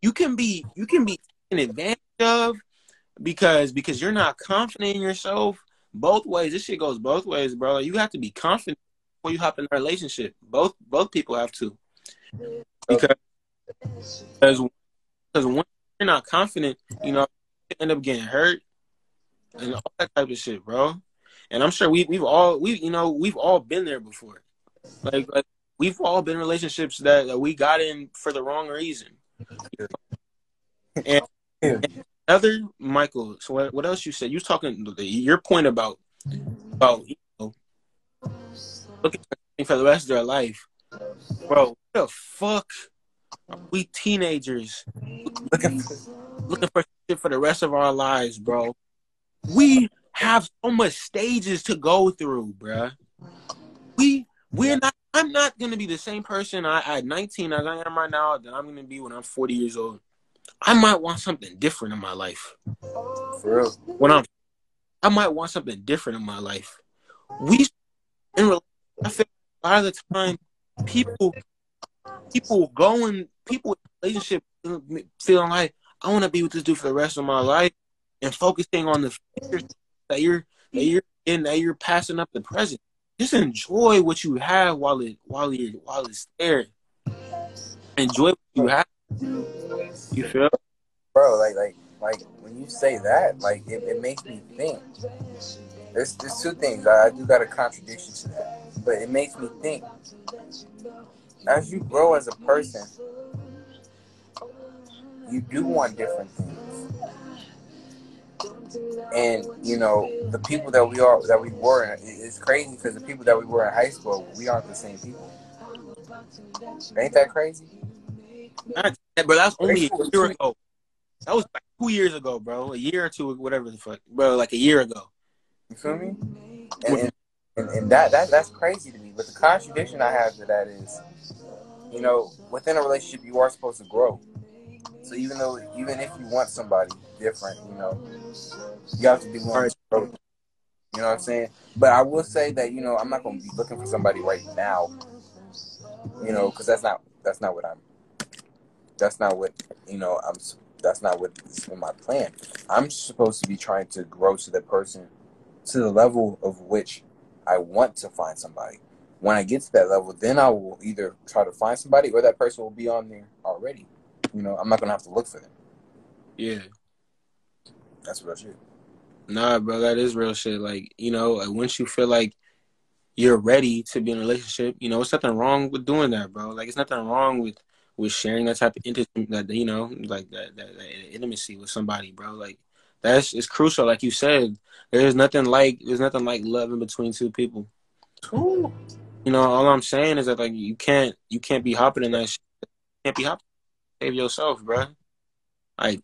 you can be you can be taken advantage of because because you're not confident in yourself both ways. This shit goes both ways bro. You have to be confident before you hop in a relationship. Both both people have to. Because because because when you're not confident you know you end up getting hurt and all that type of shit bro. And i'm sure we, we've all we you know we've all been there before. Like, like we've all been in relationships that, that we got in for the wrong reason. And, Yeah. other michael so what, what else you said? You was talking your point about about you know looking for for the rest of their life. Bro what the fuck are we teenagers Looking for, looking for shit for the rest of our lives, bro. We have so much stages to go through, bruh. We we're not. I'm not gonna be the same person I at 19 as I am right now that I'm gonna be when I'm 40 years old. I might want something different in my life. for real. When I'm, I might want something different in my life. We, in I feel a lot of the time, people, people going, people in relationship feeling like I want to be with this dude for the rest of my life, and focusing on the future that you're that you're in that you're passing up the present. Just enjoy what you have while it while you while it's there. Enjoy what you have. You feel? bro like like like when you say that like it, it makes me think there's there's two things I, I do got a contradiction to that but it makes me think as you grow as a person you do want different things and you know the people that we are that we were it's crazy because the people that we were in high school we aren't the same people ain't that crazy Not, bro, that was only a year ago. That was like two years ago, bro. A year or two, whatever the fuck, bro. Like a year ago. You feel me? And, and, and, and that, that that's crazy to me. But the contradiction I have to that is, you know, within a relationship, you are supposed to grow. So even though, even if you want somebody different, you know, you have to be willing to grow. You know what I'm saying? But I will say that you know I'm not going to be looking for somebody right now. You know, because that's not that's not what I'm. That's not what you know. I'm. That's not what is in my plan. I'm supposed to be trying to grow to that person to the level of which I want to find somebody. When I get to that level, then I will either try to find somebody or that person will be on there already. You know, I'm not gonna have to look for them. Yeah. That's real shit. Nah, bro, that is real shit. Like, you know, like, once you feel like you're ready to be in a relationship, you know, it's nothing wrong with doing that, bro. Like, it's nothing wrong with with sharing that type of intimacy, that you know, like that, that, that intimacy with somebody, bro. Like, that's it's crucial. Like you said, there's nothing like there's nothing like love in between two people. Ooh. You know, all I'm saying is that like you can't you can't be hopping in that shit. You can't be hopping. Save yourself, bro. Like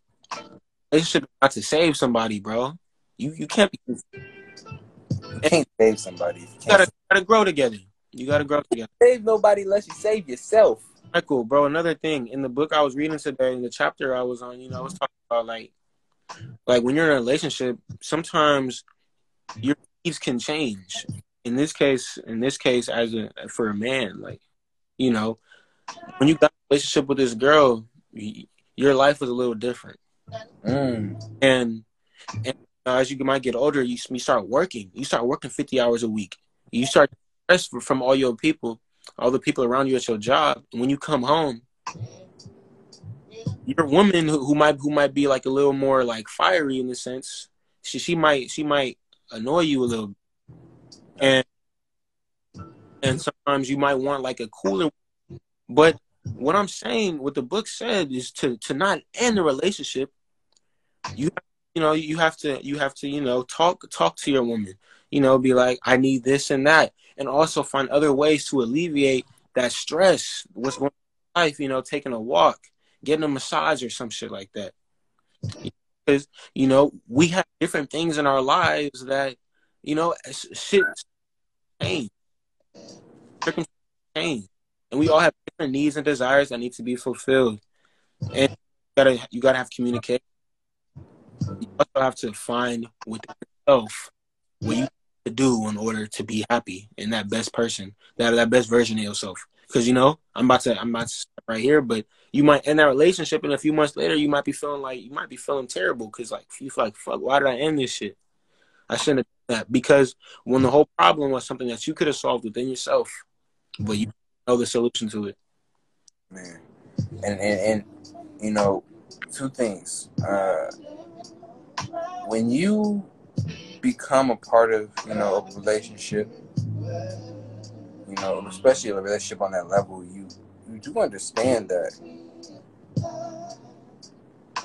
relationship not to save somebody, bro. You you can't be. You You can't save somebody. You can't gotta gotta grow together. You gotta grow together. save nobody unless you save yourself. Michael, bro. Another thing in the book I was reading today, in the chapter I was on, you know, I was talking about like, like when you're in a relationship, sometimes your needs can change. In this case, in this case, as a for a man, like, you know, when you got relationship with this girl, your life was a little different, Mm. and and uh, as you might get older, you you start working. You start working fifty hours a week. You start stressed from all your people, all the people around you at your job. And when you come home, your woman who, who might who might be like a little more like fiery in the sense, she she might she might annoy you a little, and and sometimes you might want like a cooler. But what I'm saying, what the book said, is to to not end the relationship. You you know you have to you have to you know talk talk to your woman. You know, be like, I need this and that, and also find other ways to alleviate that stress. What's going on in life? You know, taking a walk, getting a massage, or some shit like that. Because you know we have different things in our lives that you know shit change, circumstances change, and we all have different needs and desires that need to be fulfilled. And you gotta you gotta have communication. You also have to find within yourself what you need to do in order to be happy and that best person, that that best version of yourself. Because you know, I'm about to I'm about to right here, but you might end that relationship, and a few months later, you might be feeling like you might be feeling terrible because like you feel like fuck, why did I end this shit? I shouldn't have done that because when the whole problem was something that you could have solved within yourself, but you know the solution to it. man. And, and and you know, two things. Uh, when you become a part of you know a relationship, you know, especially a relationship on that level, you you do understand that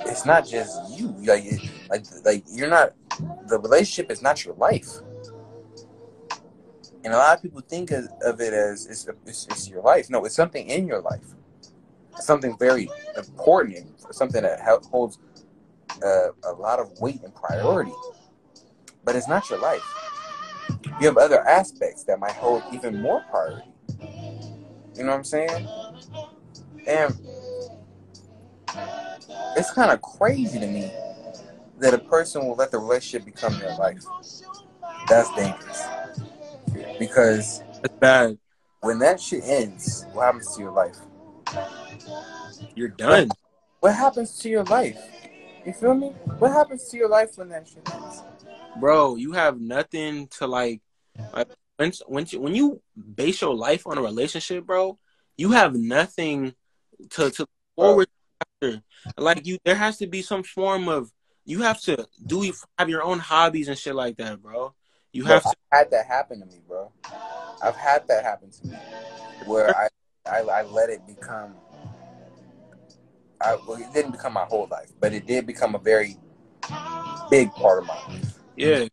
it's not just you. Like like like you're not. The relationship is not your life. And a lot of people think of, of it as it's, it's, it's your life. No, it's something in your life. Something very important, something that holds uh, a lot of weight and priority. But it's not your life. You have other aspects that might hold even more priority. You know what I'm saying? And it's kind of crazy to me that a person will let the relationship become their life. That's dangerous. Because That's bad. when that shit ends, what happens to your life? You're done. What happens to your life? You feel me? What happens to your life when that shit ends? bro, you have nothing to like. Like when when you, when you base your life on a relationship, bro, you have nothing to to forward after. Like you, there has to be some form of you have to do have your own hobbies and shit like that, bro. You Bro, have to. I've had that happen to me, bro. I've had that happen to me, where I I, I let it become. I, well, it didn't become my whole life, but it did become a very big part of my life, Yeah,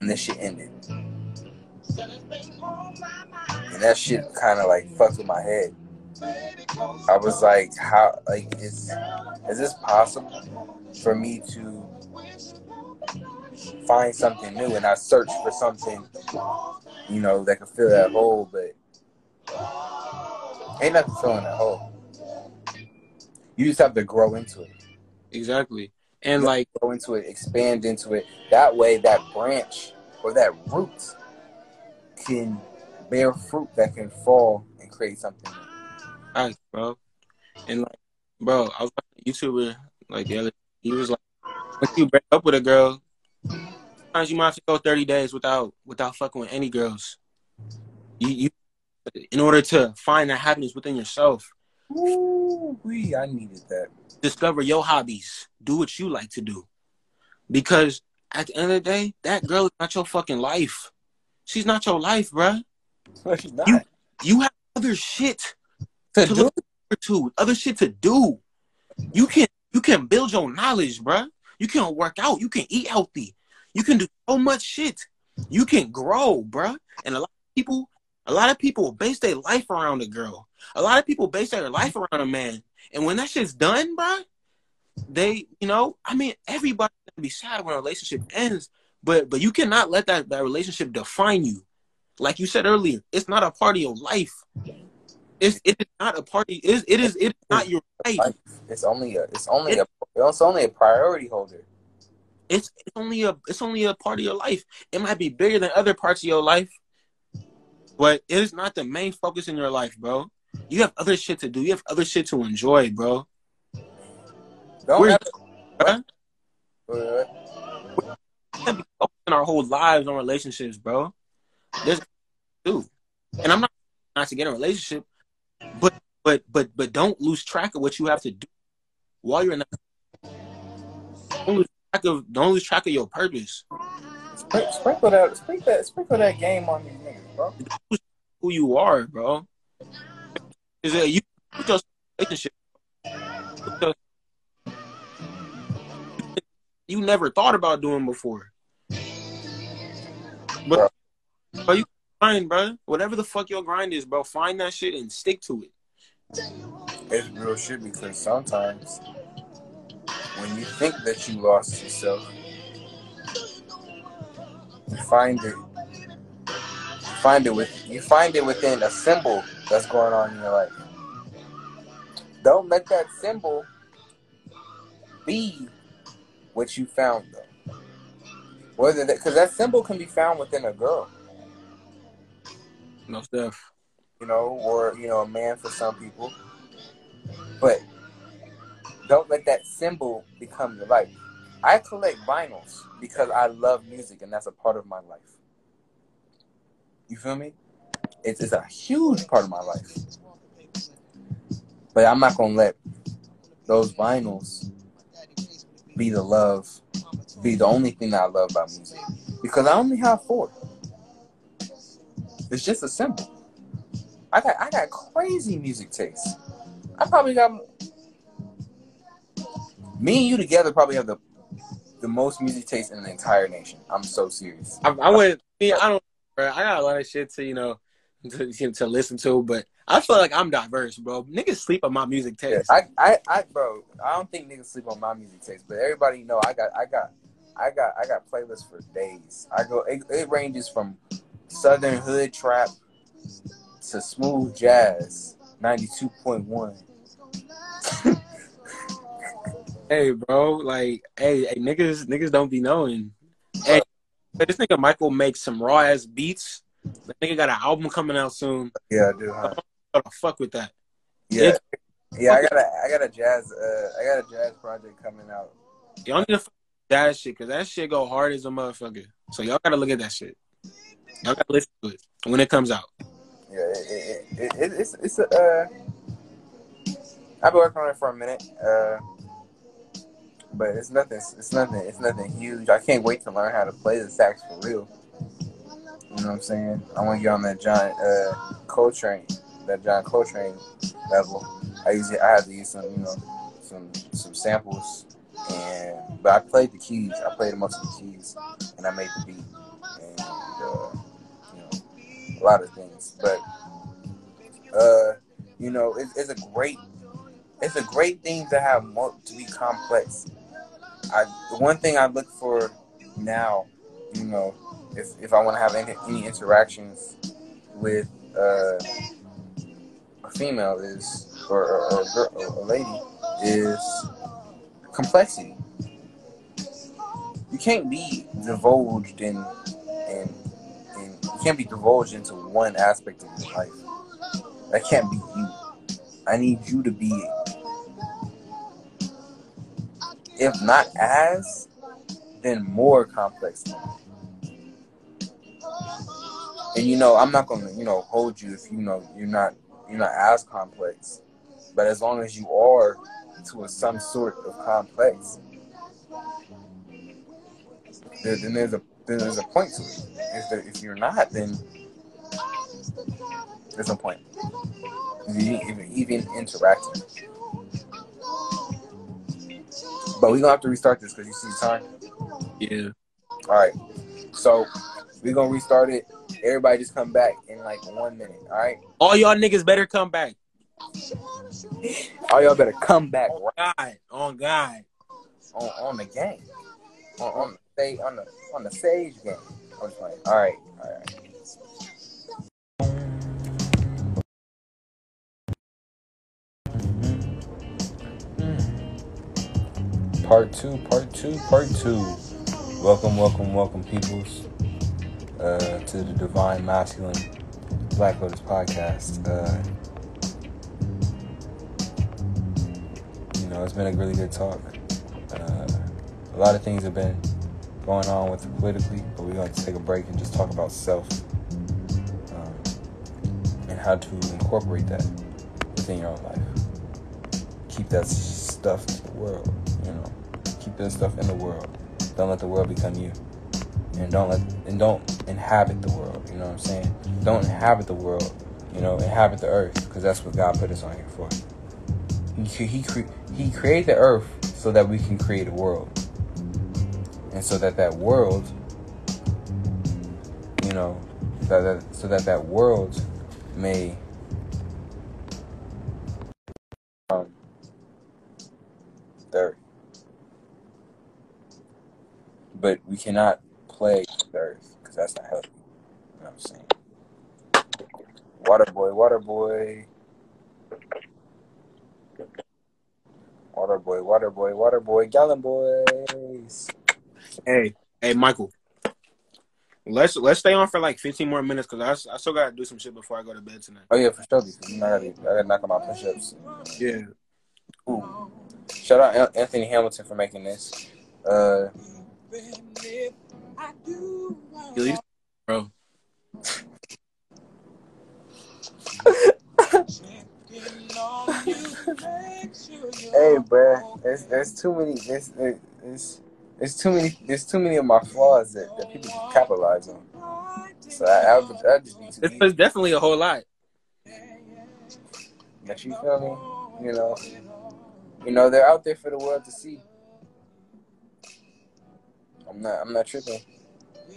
and this shit ended. And that shit kind of like fucked with my head. I was like, how, like, is, is this possible for me to find something new? And I search for something, you know, that can fill that hole, but ain't nothing filling that hole. You just have to grow into it. exactly. And like, Grow into it, expand into it. That way, that branch or that root can bear fruit that can fall and create something new. Facts, bro. And like, bro, I was watching a YouTuber like the other. He was like, when you break up with a girl, sometimes you might have to go thirty days without without fucking with any girls. You, you in order to find that happiness within yourself, Ooh, wee, I needed that. discover your hobbies, do what you like to do, because at the end of the day, that girl is not your fucking life. She's not your life, bruh. No, she's not. You- You have other shit to to do look to, other shit to do. You can you can build your knowledge, bruh. You can work out. You can eat healthy. You can do so much shit. You can grow, bruh. And a lot of people, A lot of people base their life around a girl. A lot of people base their life around a man. And when that shit's done, bro, they, you know, I mean, everybody's gonna be sad when a relationship ends, but but you cannot let that, that relationship define you. Like you said earlier, it's not a part of your life. It's it is not a party. It is it is it is not your life. It's only a it's only a it's only a priority holder. It's it's only a it's only a part of your life. It might be bigger than other parts of your life, but it is not the main focus in your life, bro. You have other shit to do. You have other shit to enjoy, bro. Don't We're- ever, Bruh. We can't be our whole lives on relationships, bro. There's do, and I'm not not to get in a relationship, but but but but don't lose track of what you have to do while you're in The, Don't lose track of don't lose track of your purpose. Sprinkle that sprinkle that sprinkle that game on these niggas, bro. Who you are, bro. Is it you put your relationship? your- You never thought about doing before. But bro, you grind, bro. Whatever the fuck your grind is, bro, find that shit and stick to it. It's real shit because sometimes when you think that you lost yourself, you find it. You find it with you find it within a symbol that's going on in your life. Don't let that symbol be what you found though. Whether that because that symbol can be found within a girl. No stuff. you know, or you know, a man for some people. But don't let that symbol become your life. I collect vinyls because I love music and that's a part of my life. You feel me? It's, it's a huge part of my life. But I'm not gonna let those vinyls be the love, be the only thing that I love about music. Because I only have four. It's just a symbol. I got I got crazy music taste. I probably got me and you together probably have the the most music taste in the entire nation. I'm so serious. I, I went. I don't. Bro, I got a lot of shit to you know <laughs> to, to listen to, but I feel like I'm diverse, bro. Niggas sleep on my music Yeah, taste. I, I, I, bro, I don't think niggas sleep on my music taste, but everybody know I got, I got, I got, I got playlists for days. I go, it, it ranges from southern hood trap to smooth jazz, ninety two point one. <laughs> Hey, bro, like, hey, hey, niggas, niggas don't be knowing. Hey, this nigga Michael makes some raw ass beats. The nigga got an album coming out soon. Yeah, I do. Huh? Gotta fuck with that. Yeah, yeah. I got a, I got a jazz, uh, I got a jazz project coming out. Y'all need to fuck that shit, cause that shit go hard as a motherfucker. So y'all gotta look at that shit. Y'all gotta listen to it when it comes out. Yeah, it, it, it, it, it's it's a. Uh, I've been working on it for a minute, uh, but it's nothing. It's nothing. It's nothing huge. I can't wait to learn how to play the sax for real. You know what I'm saying? I want to get on that John uh, Coltrane, that John Coltrane level. I usually I have to use some, you know, some some samples, and but I played the keys. I played most of the keys, and I made the beat, and uh, a lot of things. But uh, you know, it, it's a great, it's a great thing to have more to be complex. I the one thing I look for now, you know, if if I want to have any, any interactions with uh, a female is or, or, or a girl, or a lady is complexity. You can't be divulged in you can't be divulged into one aspect of your life. That can't be you. I need you to be if not as, then more complex. And you know, I'm not gonna, you know, hold you if you know you're not you're not as complex. But as long as you are to a, some sort of complex, there, then there's a there's a point to it. If if you're not, then there's no point. Even even interacting. But we're gonna have to restart this because you see the time. Yeah. All right. So we're gonna restart it Everybody just come back in like one minute. All right. All y'all niggas better come back. All y'all better come back On God. On God. on, on the game. On, on on the on the stage game. Just playing. All right. All right. Part two, part two, part two. Welcome, welcome, welcome, peoples, uh, to the Divine Masculine Black Lotus podcast. Uh, you know, it's been a really good talk. Uh, a lot of things have been going on with it politically, but we're going to take a break and just talk about self um, and how to incorporate that within your own life. Keep that stuff to the world, you know. Keep that stuff in the world. Don't let the world become you, and don't let and don't inhabit the world. You know what I'm saying? Don't inhabit the world. You know, inhabit the earth because that's what God put us on here for. He he cre- he created the earth so that we can create a world, and so that that world, you know, that, that so that that world may um earth. But we cannot play the earth because that's not healthy. You know what I'm saying? Water boy, water boy. Water boy, water boy, water boy, gallon boys. Hey, hey, Michael. Let's let's stay on for like 15 more minutes because I, I still gotta do some shit before I go to bed tonight. Oh yeah, for sure. because You know, I gotta, I gotta knock on my push-ups. Yeah. Ooh. Shout out Anthony Hamilton for making this. Uh, At bro. <laughs> hey, bruh, there's there's too many there's there's there's too many there's too many of my flaws that, that people can capitalize on. So I, I would that'd just be too It's, it's definitely a whole lot. But you feel me? You know, you know they're out there for the world to see. I'm not I'm not tripping.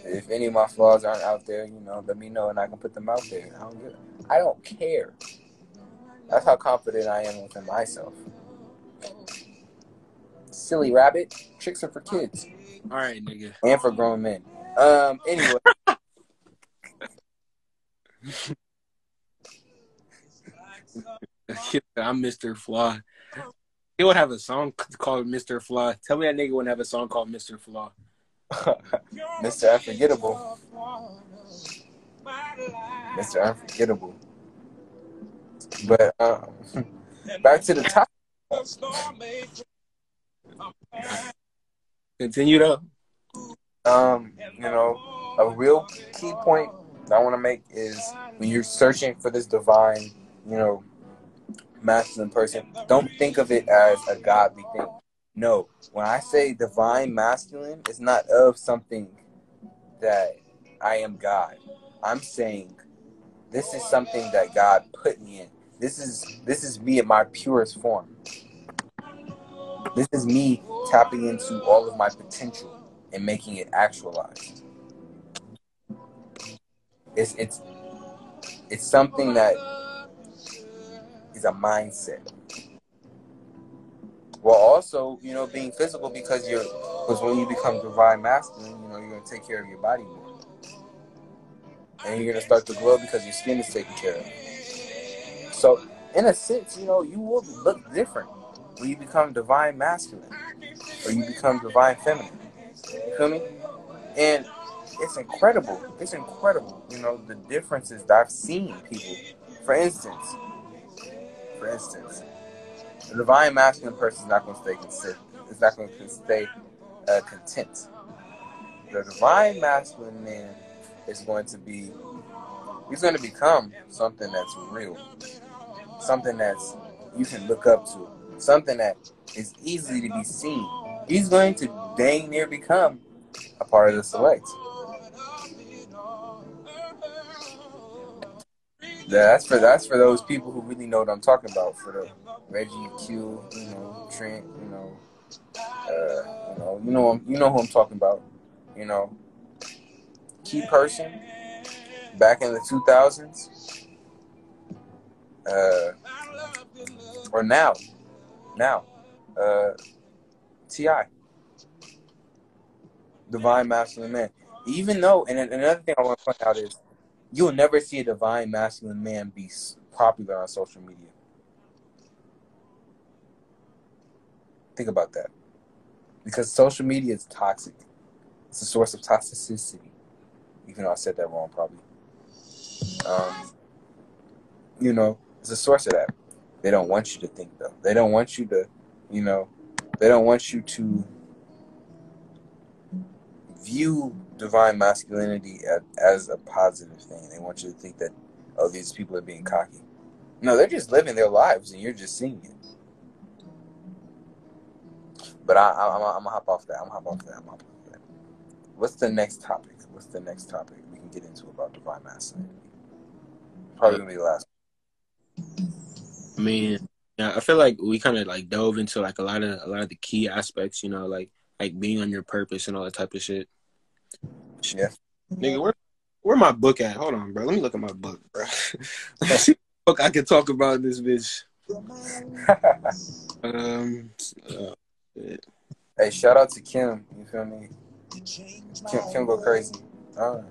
If any of my flaws aren't out there, you know, let me know and I can put them out there. I don't give, I don't care. That's how confident I am within myself. Silly rabbit. Tricks are for kids All right, nigga. and for grown men. Um. Anyway, <laughs> I'm Mr. Flaw. He would have a song called Mr. Flaw. Tell me that nigga wouldn't have a song called Mr. Flaw. Mr. Unforgettable. Mr. Unforgettable. But um, <laughs> back to the top. Continue though. Um, you know, a real key point I want to make is when you're searching for this divine, you know, masculine person, don't think of it as a godly thing. No, when I say divine masculine, it's not of something that I am God. I'm saying this is something that God put me in. This is this is me in my purest form. This is me tapping into all of my potential and making it actualized. It's it's it's something that is a mindset. While also, you know, being physical because you're because when you become divine masculine, you know, you're gonna take care of your body more. And you're gonna start to glow because your skin is taken care of. So in a sense, you know, you will look different when you become divine masculine or you become divine feminine. You feel me? And it's incredible. It's incredible, you know, the differences that I've seen people. For instance, for instance, the divine masculine person is not going to stay consistent. Not going to stay uh, content. The divine masculine man is going to be, he's going to become something that's real, something that's you can look up to, something that is easy to be seen. He's going to dang near become a part of the select. Yeah, that's for that's for those people who really know what I'm talking about. For the Reggie Q, you know Trent, you know, uh, you know, you know, you know who I'm talking about. You know, key person back in the 2000s, uh, or now, now, uh, T.I., divine masculine man. Even though, and another thing I want to point out is, you'll never see a divine masculine man be popular on social media. Think about that, because social media is toxic. It's a source of toxicity. Even though I said that wrong, probably. Um, you know, it's a source of that. They don't want you to think though. They don't want you to, you know, they don't want you to view divine masculinity as, a positive thing. They want you to think that, oh, these people are being cocky. No, they're just living their lives, and you're just seeing it. But I, I'm gonna hop off that. I'm gonna hop off that. I'm gonna hop off that. What's the next topic? What's the next topic we can get into about divine masculinity? Probably gonna be the last. I mean, yeah, I feel like we kind of like dove into like a lot of a lot of the key aspects, you know, like like being on your purpose and all that type of shit. Yeah. Nigga, where where my book at? Hold on, bro. Let me look at my book, bro. <laughs> see book I can talk about this bitch. <laughs> um. Uh, hey, shout out to Kim. You feel me? Kim, Kim go crazy. All right.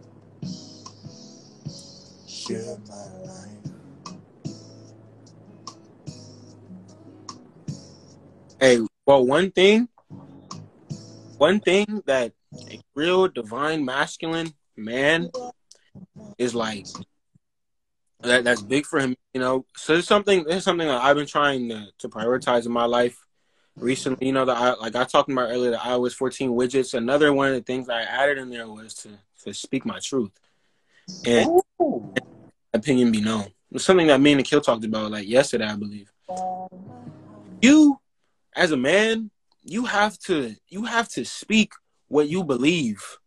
Hey, well, one thing, one thing that a real divine masculine man is like that. That's big for him, you know. So something. It's something that I've been trying to, to prioritize in my life recently. You know, that I like I talked about earlier, the iOS 14 widgets. Another one of the things I added in there was to to speak my truth and oh. opinion be known. It's something that me and Akil talked about like yesterday, I believe. You as a man, you have to you have to speak what you believe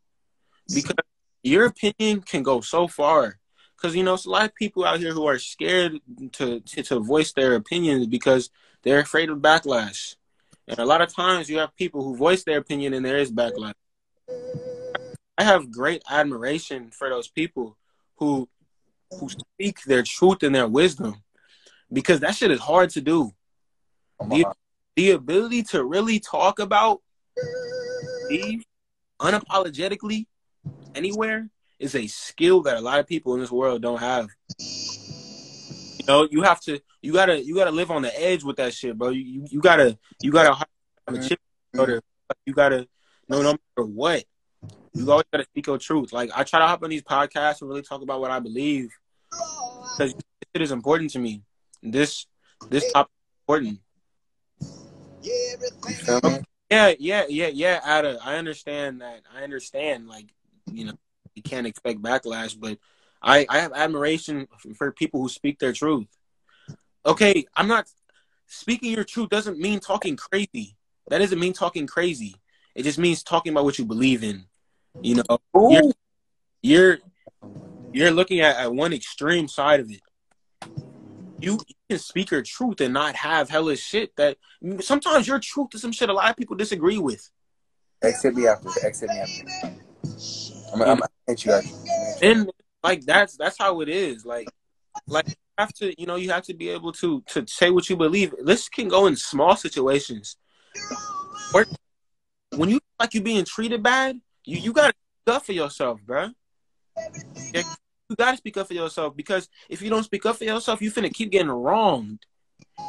because your opinion can go so far. Because you know, it's a lot of people out here who are scared to, to to voice their opinions because they're afraid of backlash. And a lot of times, you have people who voice their opinion and there is backlash. I have great admiration for those people who who speak their truth and their wisdom because that shit is hard to do. The, the ability to really talk about Steve unapologetically anywhere is a skill that a lot of people in this world don't have. You know, you have to, you gotta, you gotta live on the edge with that shit, bro. You, you, you gotta, you gotta have a chip. Mm-hmm. You gotta, no, no matter what, you always gotta speak your truth. Like I try to hop on these podcasts and really talk about what I believe because it is important to me. This, this topic is important. Yeah, yeah, yeah, yeah. Ada, I understand that. I understand, like, you know, you can't expect backlash, but I, I have admiration for people who speak their truth. Okay, I'm not speaking your truth doesn't mean talking crazy. That doesn't mean talking crazy. It just means talking about what you believe in. You know, you're, you're you're looking at, at one extreme side of it you, you can speak your truth and not have hella shit that sometimes your truth is some shit a lot of people disagree with. Exit me after. Exit me after. I'm, I'm, I'm you guys. And like that's that's how it is. Like like you have to you know you have to be able to to say what you believe. This can go in small situations. Or when you like you being treated bad, you you gotta stuff for yourself, bro you gotta speak up for yourself because if you don't speak up for yourself, you finna keep getting wronged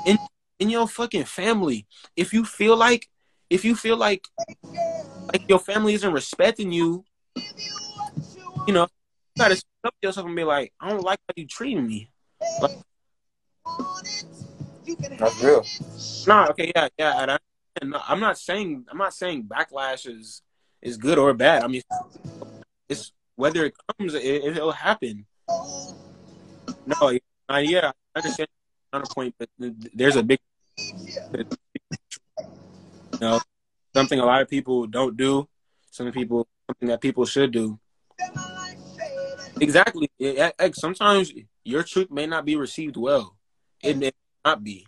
in in your fucking family. If you feel like if you feel like like your family isn't respecting you, you know, you gotta speak up for yourself and be like, I don't like how you treating me. Like, That's real. Nah, okay, yeah, yeah. I'm not saying I'm not saying backlash is is good or bad. I mean, it's whether it comes, it, will happen. No, uh, yeah, I understand on a point, but there's a big, you know, something a lot of people don't do. Some people, something that people should do. Exactly. sometimes your truth may not be received well. It may not be,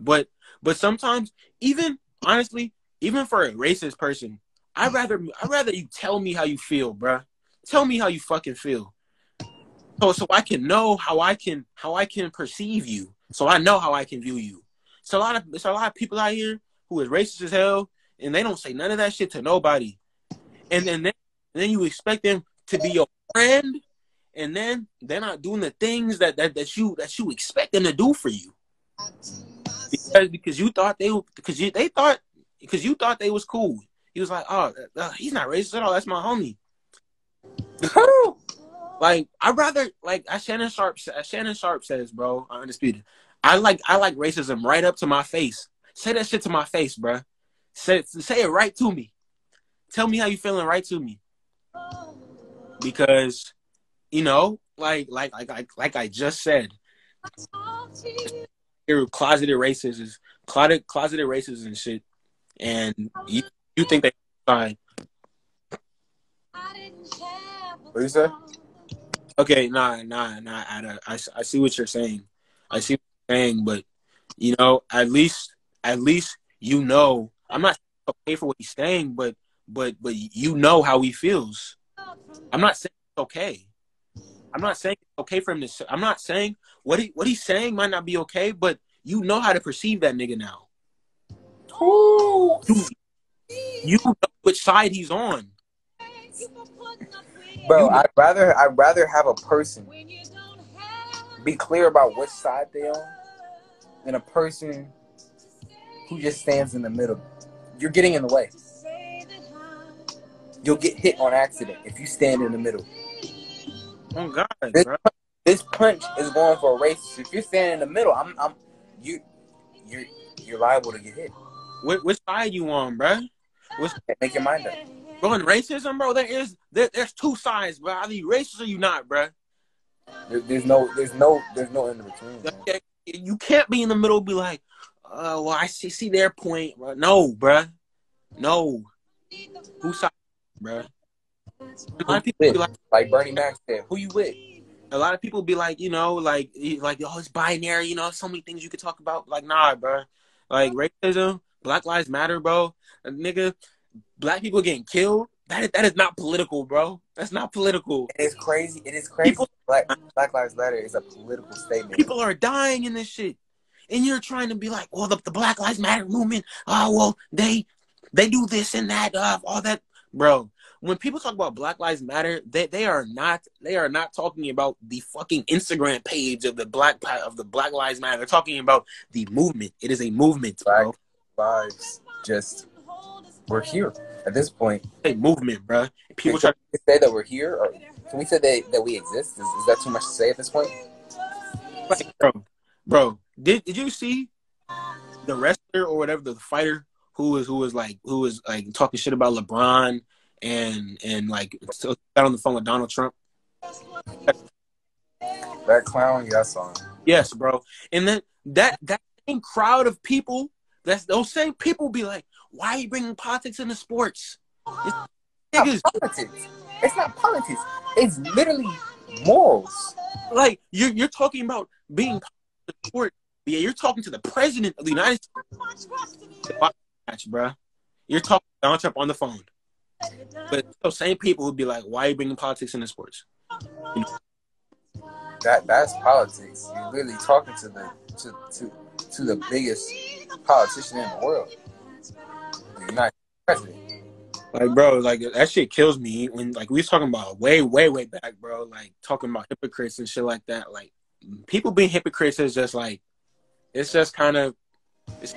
but but sometimes, even honestly, even for a racist person, I rather I rather you tell me how you feel, bruh. Tell me how you fucking feel. so so I can know how I can how I can perceive you. So I know how I can view you. It's a lot of it's a lot of people out here who is racist as hell, and they don't say none of that shit to nobody. And then then, you expect them to be your friend, and then they're not doing the things that that, that you that you expect them to do for you. Because because you thought they because you they thought because you thought they was cool. He was like, oh, uh, he's not racist at all. That's my homie. <laughs> like I rather like as Shannon Sharpe. Shannon Sharpe says, bro, I'm undisputed. I like I like racism right up to my face. Say that shit to my face, bro. Say say it right to me. Tell me how you feeling right to me. Because, you know, like like like like, like I just said, closeted racists, closeted closeted racists and shit, and you you think they fine. What you say? Okay, nah, nah, nah. I, I, I see what you're saying. I see what you're saying, but you know, at least, at least you know. I'm not okay for what he's saying, but, but, but you know how he feels. I'm not saying it's okay. I'm not saying it's okay for him to. Say, I'm not saying what he what he's saying might not be okay, but you know how to perceive that nigga now. Ooh. You, you know which side he's on. Bro, I'd rather I'd rather have a person be clear about which side they on than a person who just stands in the middle. You're getting in the way. You'll get hit on accident if you stand in the middle. Oh God, This, bro. this punch is going for a racist. If you're standing in the middle, I'm I'm you you you're liable to get hit. Which, which side you on, bro? Which, Make your mind up. Bro, in racism, bro, there is there, there's two sides, bro. Either you racist or you not, bro. There, there's no there's no there's no in between. man. You can't be in the middle. Be like, uh, well, I see see their point. Bro. No, bro. No. Who side, bro? A lot of people be like, Like Bernie Mac said, who you with? a lot of people be like, you know, like like oh, it's binary. You know, so many things you could talk about. Like, nah, bro. Like racism, Black Lives Matter, bro. A nigga, black people getting killed. That is, that is not political, bro. That's not political. It is crazy. It is crazy. People- Black Black Lives Matter is a political statement. People are dying in this shit, and you're trying to be like, well, the, the Black Lives Matter movement. Oh, well, they they do this and that, uh, all that, bro. When people talk about Black Lives Matter, they, they are not they are not talking about the fucking Instagram page of the Black of the Black Lives Matter. They're talking about the movement. It is a movement, bro. lives just we're here at this point. A movement, bro. People try. we say that we're here, or can we say that, that we exist? Is, is that too much to say at this point? Like, bro, bro, did did you see the wrestler or whatever the fighter who was who was like who was like talking shit about LeBron and and like got on the phone with Donald Trump? That clown, yeah, I saw him. Yes, bro. And then that that same crowd of people, that's those same people be like, why are you bringing politics into sports? It's niggas, Not politics. It's not politics. It's literally morals. like you're you're talking about being the sport. Yeah, you're talking to the president of the United States. Match, bro. You're talking to Donald Trump on the phone. But those same people would be like, why are you bringing politics into sports? That that's politics. You're literally talking to the to to, to the biggest politician in the world. Like, bro, like that shit kills me when like we was talking about way, way, way back, bro. Like talking about hypocrites and shit like that. Like people being hypocrites is just like it's just kind of it's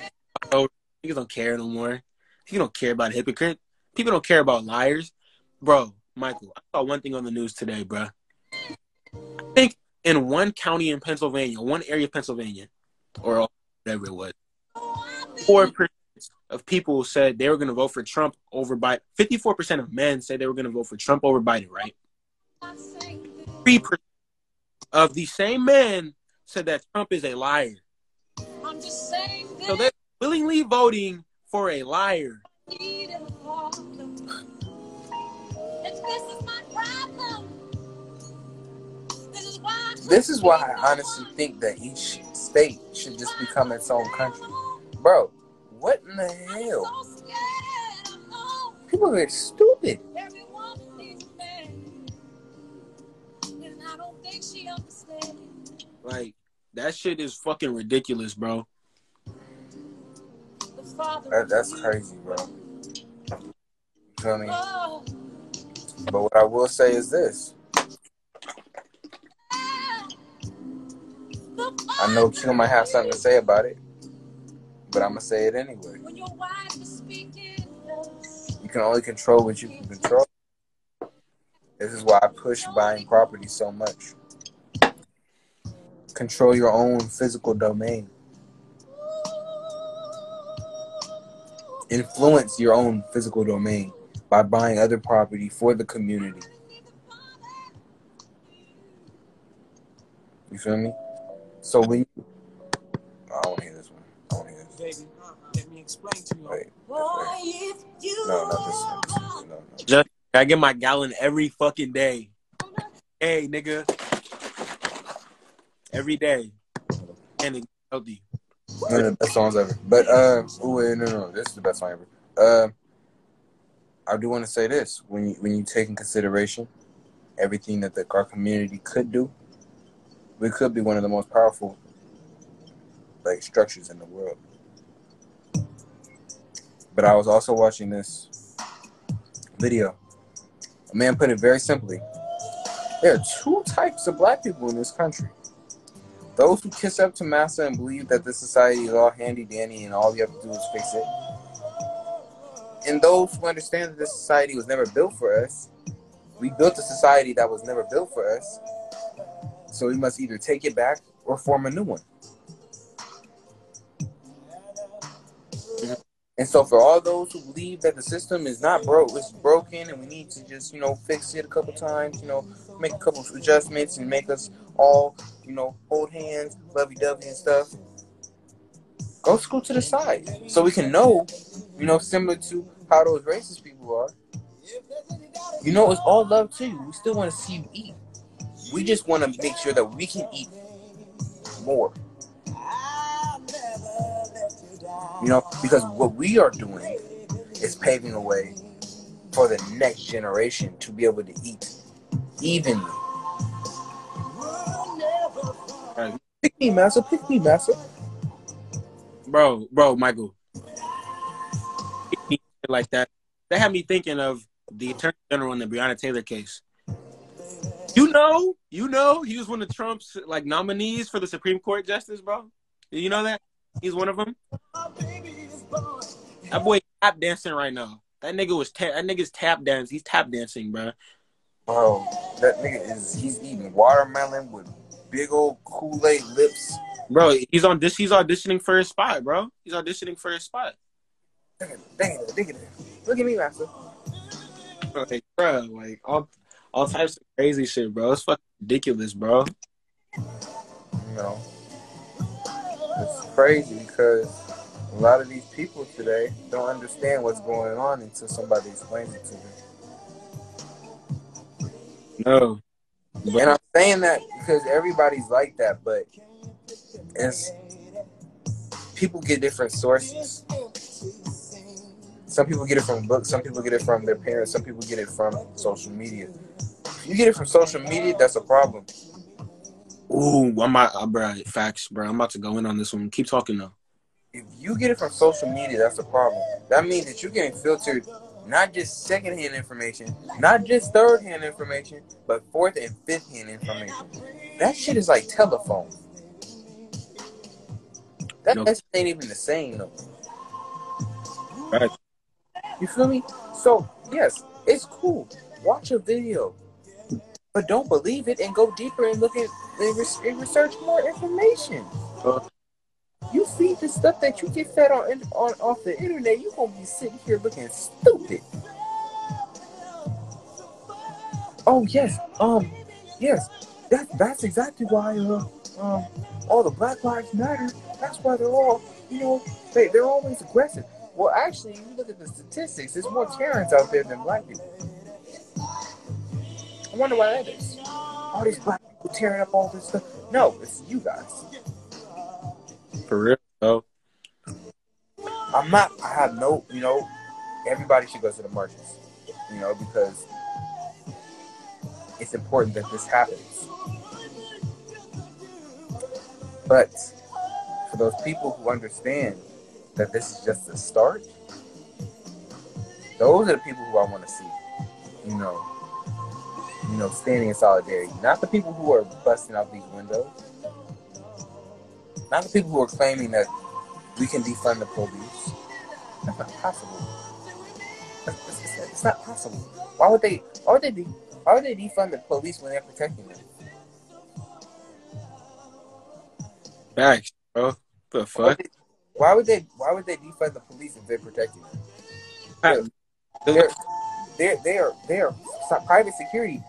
oh, people don't care no more. People don't care about a hypocrite. People don't care about liars, bro. Michael, I saw one thing on the news today, bro. I think in one county in Pennsylvania, one area of Pennsylvania, or whatever it was, four percent of people said they were going to vote for Trump over Biden. Fifty-four percent of men said they were going to vote for Trump over Biden. Right? Three percent of the same men said that Trump is a liar. I'm just saying So they're willingly voting for a liar. This is why I honestly think that each state should just become its own country. Bro, what in the hell? People are stupid. Like that shit is fucking ridiculous, bro. That, that's crazy, bro. You feel me? But what I will say is this. I know Q might have something to say about it, but I'm gonna say it anyway. You can only control what you can control. This is why I push buying property so much. Control your own physical domain. Influence your own physical domain by buying other property for the community. You feel me? So when you, explain to you. Wait, wait. No, not this one. No, no. Just I get my gallon every fucking day. Hey, nigga. Every day. And it's healthy. One of the best songs ever. But uh, oh wait, no, no, no, this is the best song ever. Uh, I do want to say this: when you when you take in consideration everything that the, our community could do, we could be one of the most powerful like structures in the world. But I was also watching this video. A man put it very simply: there are two types of black people in this country. Those who kiss up to massa and believe that this society is all handy dandy and all you have to do is fix it. And those who understand that this society was never built for us. We built a society that was never built for us. So we must either take it back or form a new one. And so for all those who believe that the system is not broke, it's broken and we need to just, you know, fix it a couple times, you know, make a couple adjustments and make us all, you know, hold hands, lovey dovey and stuff. Go school to the side. So we can know, you know, similar to how those racist people are. You know, it's all love too. We still want to see you eat. We just want to make sure that we can eat more. You know, because what we are doing is paving a way for the next generation to be able to eat evenly. Pick me, massa. Pick me, massa. Bro, bro, Michael. Like that. That had me thinking of the Attorney General in the Breonna Taylor case. You know, you know, he was one of Trump's like nominees for the Supreme Court justice, bro. You know that? He's one of them. That boy tap dancing right now. That nigga was ta- that nigga's tap dance. He's tap dancing, bro. Bro, that nigga is he's eating watermelon with big old Kool-Aid lips. Bro, he's on this. He's auditioning for his spot, bro. He's auditioning for his spot. Dang it, dang it, dang it. Look at me, master. Like, bro, like all all types of crazy shit, bro. It's fucking ridiculous, bro. You know, it's crazy because a lot of these people today don't understand what's going on until somebody explains it to them. No, And I'm saying that because everybody's like that, but it's people get different sources. Some people get it from books, some people get it from their parents, some people get it from social media. If you get it from social media, that's a problem. Ooh, I'm about, uh, bro. Facts, bro. I'm about to go in on this one. Keep talking though. If you get it from social media, that's a problem. That means that you're getting filtered not just secondhand information, not just third hand information, but fourth and fifth hand information. That shit is like telephone. That No. that ain't even the same though. Right. You feel me? So yes, it's cool. Watch a video, but don't believe it and go deeper and look at and, res- and research more information. Uh. You feed the stuff that you get fed on, on off the internet. you're gonna be sitting here looking stupid. Oh yes, um, yes, that that's exactly why uh um all the Black Lives Matter. That's why they're all you know they they're always aggressive. Well, actually, you look at the statistics. There's more Karens out there than black people. I wonder why that is. All these black people tearing up all this stuff. No, it's you guys. For real, though. I'm not. I have no. You know, everybody should go to the marches. You know, because it's important that this happens. But for those people who understand that this is just the start, those are the people who I want to see. You know, you know, standing in solidarity. Not the people who are busting out these windows. Not the people who are claiming that we can defund the police. That's not possible. It's, not possible. Why would they? Why would they? De- why would they defund the police when they're protecting them? Facts, bro. The Why would fuck? they? Why would they, why would they defund the police if they're protecting them? The- They're, they're, they are, they are private security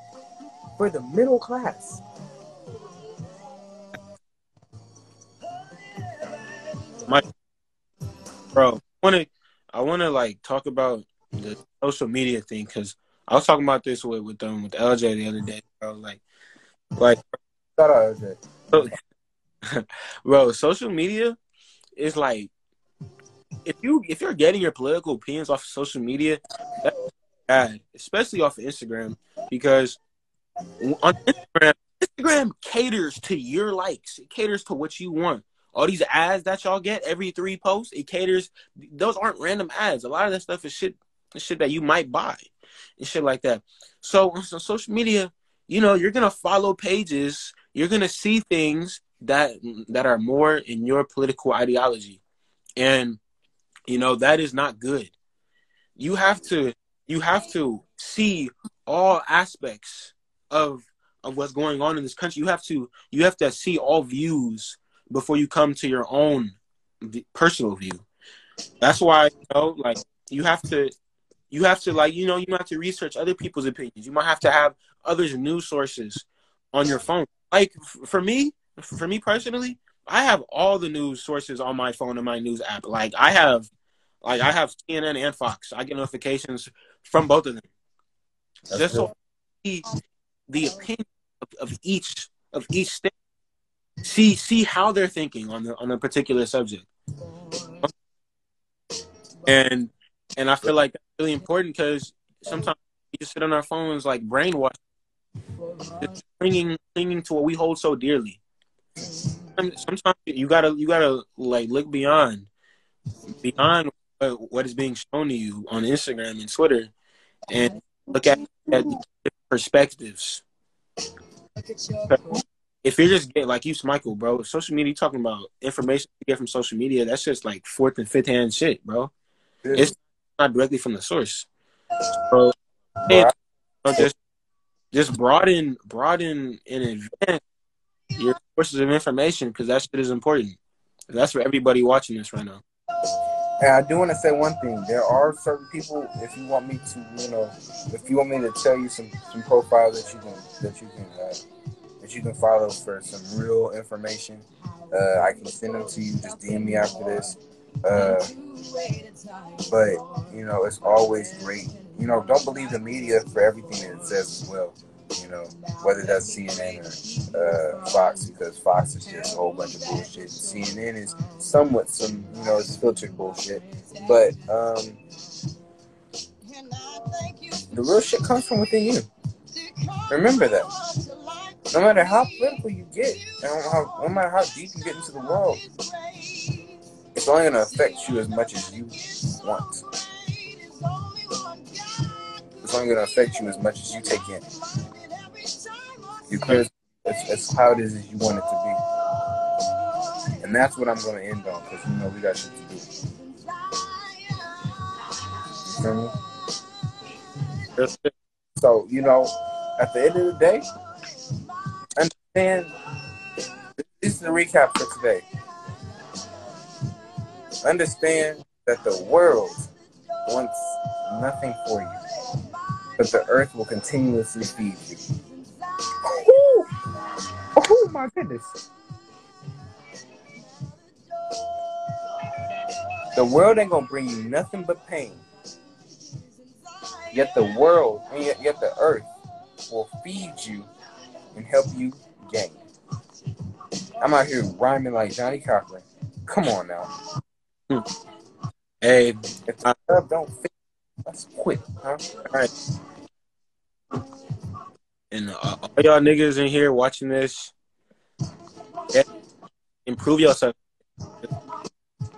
for the middle class. My bro. I want to, I want to like talk about the social media thing because I was talking about this with with them with LJ the other day. Bro, like, like, Shout out LJ. <laughs> bro, social media is like if you if you're getting your political opinions off of social media, that's bad, especially off of Instagram because on Instagram, Instagram caters to your likes. It caters to what you want. All these ads that y'all get every three posts, it caters. Those aren't random ads. A lot of that stuff is shit, shit that you might buy and shit like that. So on so- social media, you know, you're gonna follow pages. You're gonna see things that that are more in your political ideology, and you know that is not good. You have to you have to see all aspects of of what's going on in this country. You have to you have to see all views before you come to your own personal view. That's why you know, like you have to you have to like you know you have to research other people's opinions. You might have to have others news sources on your phone. Like f- for me, for me personally, I have all the news sources on my phone and my news app. Like I have like I have CNN and Fox. I get notifications from both of them. That's Just so. I see the opinion of, of each of each state. See see how they're thinking on the on a particular subject. Mm-hmm. And and I feel like that's really important because sometimes we just sit on our phones like brainwashed, just clinging clinging to what we hold so dearly. Some- Sometimes you gotta you gotta like look beyond beyond what, what is being shown to you on Instagram and Twitter, and look at, at different perspectives. If you're just getting, like you, Michael, bro, social media talking about information you get from social media, that's just like fourth and fifth hand shit, bro. It's not directly from the source. So hey, so just just broaden broaden in advance your sources of information because that shit is important. That's for everybody watching this right now. And I do want to say one thing. There are certain people. If you want me to, you know, if you want me to tell you some some profiles that you can that you can uh, that you can follow for some real information, uh, I can send them to you. Just DM me after this. Uh, but you know, it's always great. You know, don't believe the media for everything that it says as well. You know, whether that's CNN or uh, Fox, because Fox is just a whole bunch of bullshit. CNN is somewhat some, you know, it's filtered bullshit. But um, the real shit comes from within you. Remember that. No matter how political you get, and how, no matter how deep you get into the world, it's only going to affect you as much as you want. It's only going to affect you as much as you take in. It's how it is as you want it to be. And that's what I'm going to end on because, you know, we got shit to do. You feel me? So, you know, at the end of the day, understand this is the recap for today. Understand that the world wants nothing for you, but the earth will continuously feed you. Ooh. Oh my goodness. The world ain't gonna bring you nothing but pain. Yet the world, yet, yet the earth will feed you and help you gain. I'm out here rhyming like Johnnie Cochran. Come on now. Hey, If the love don't fit, let's quit, huh? all right. And uh, all y'all niggas in here watching this, get, improve yourself.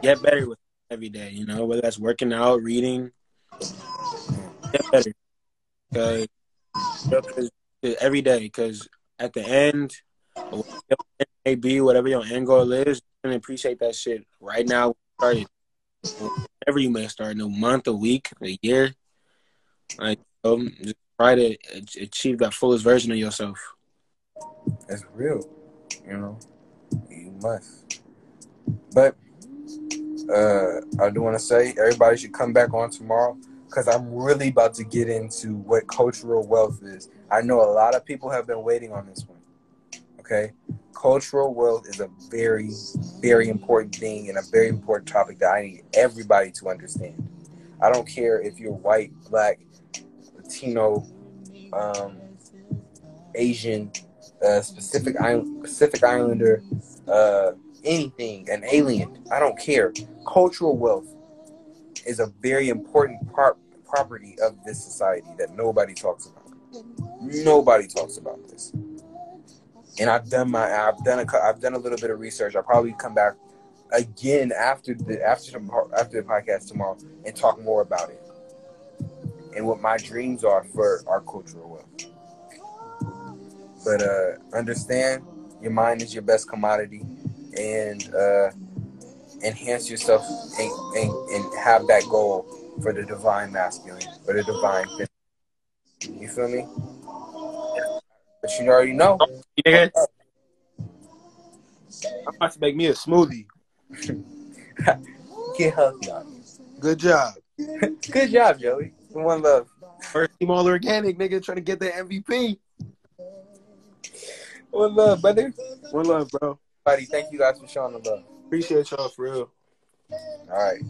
Get better with every day. You know, whether that's working out, reading, get better. Okay, every day. Because at the end, whatever it may be, whatever your end goal is, and appreciate that shit right now. Started whatever you may start a month, a week, a year. Like, um, just try to achieve that fullest version of yourself. That's real, you know. You must. But uh, I do want to say everybody should come back on tomorrow because I'm really about to get into what cultural wealth is. I know a lot of people have been waiting on this one. Okay, cultural wealth is a very, very important thing and a very important topic that I need everybody to understand. I don't care if you're white, black, Latino, um, Asian, uh, Pacific Island, Pacific Islander, uh, anything, an alien. I don't care. Cultural wealth is a very important part property of this society that nobody talks about. Nobody talks about this. And I've done my, I've done a, I've done a little bit of research. I'll probably come back again after the after after the podcast tomorrow and talk more about it and what my dreams are for our cultural wealth. But uh, understand your mind is your best commodity, and uh, enhance yourself and, and, and have that goal for the divine masculine, for the divine feminine. You feel me? But you already know. Yeah. I'm about to make me a smoothie. <laughs> Get healthy on Good job. <laughs> Good job, Joey. One love. First team all organic, nigga, trying to get the MVP. One love, brother. One love, bro. Buddy, thank you guys for showing the love. Appreciate y'all for real. All right.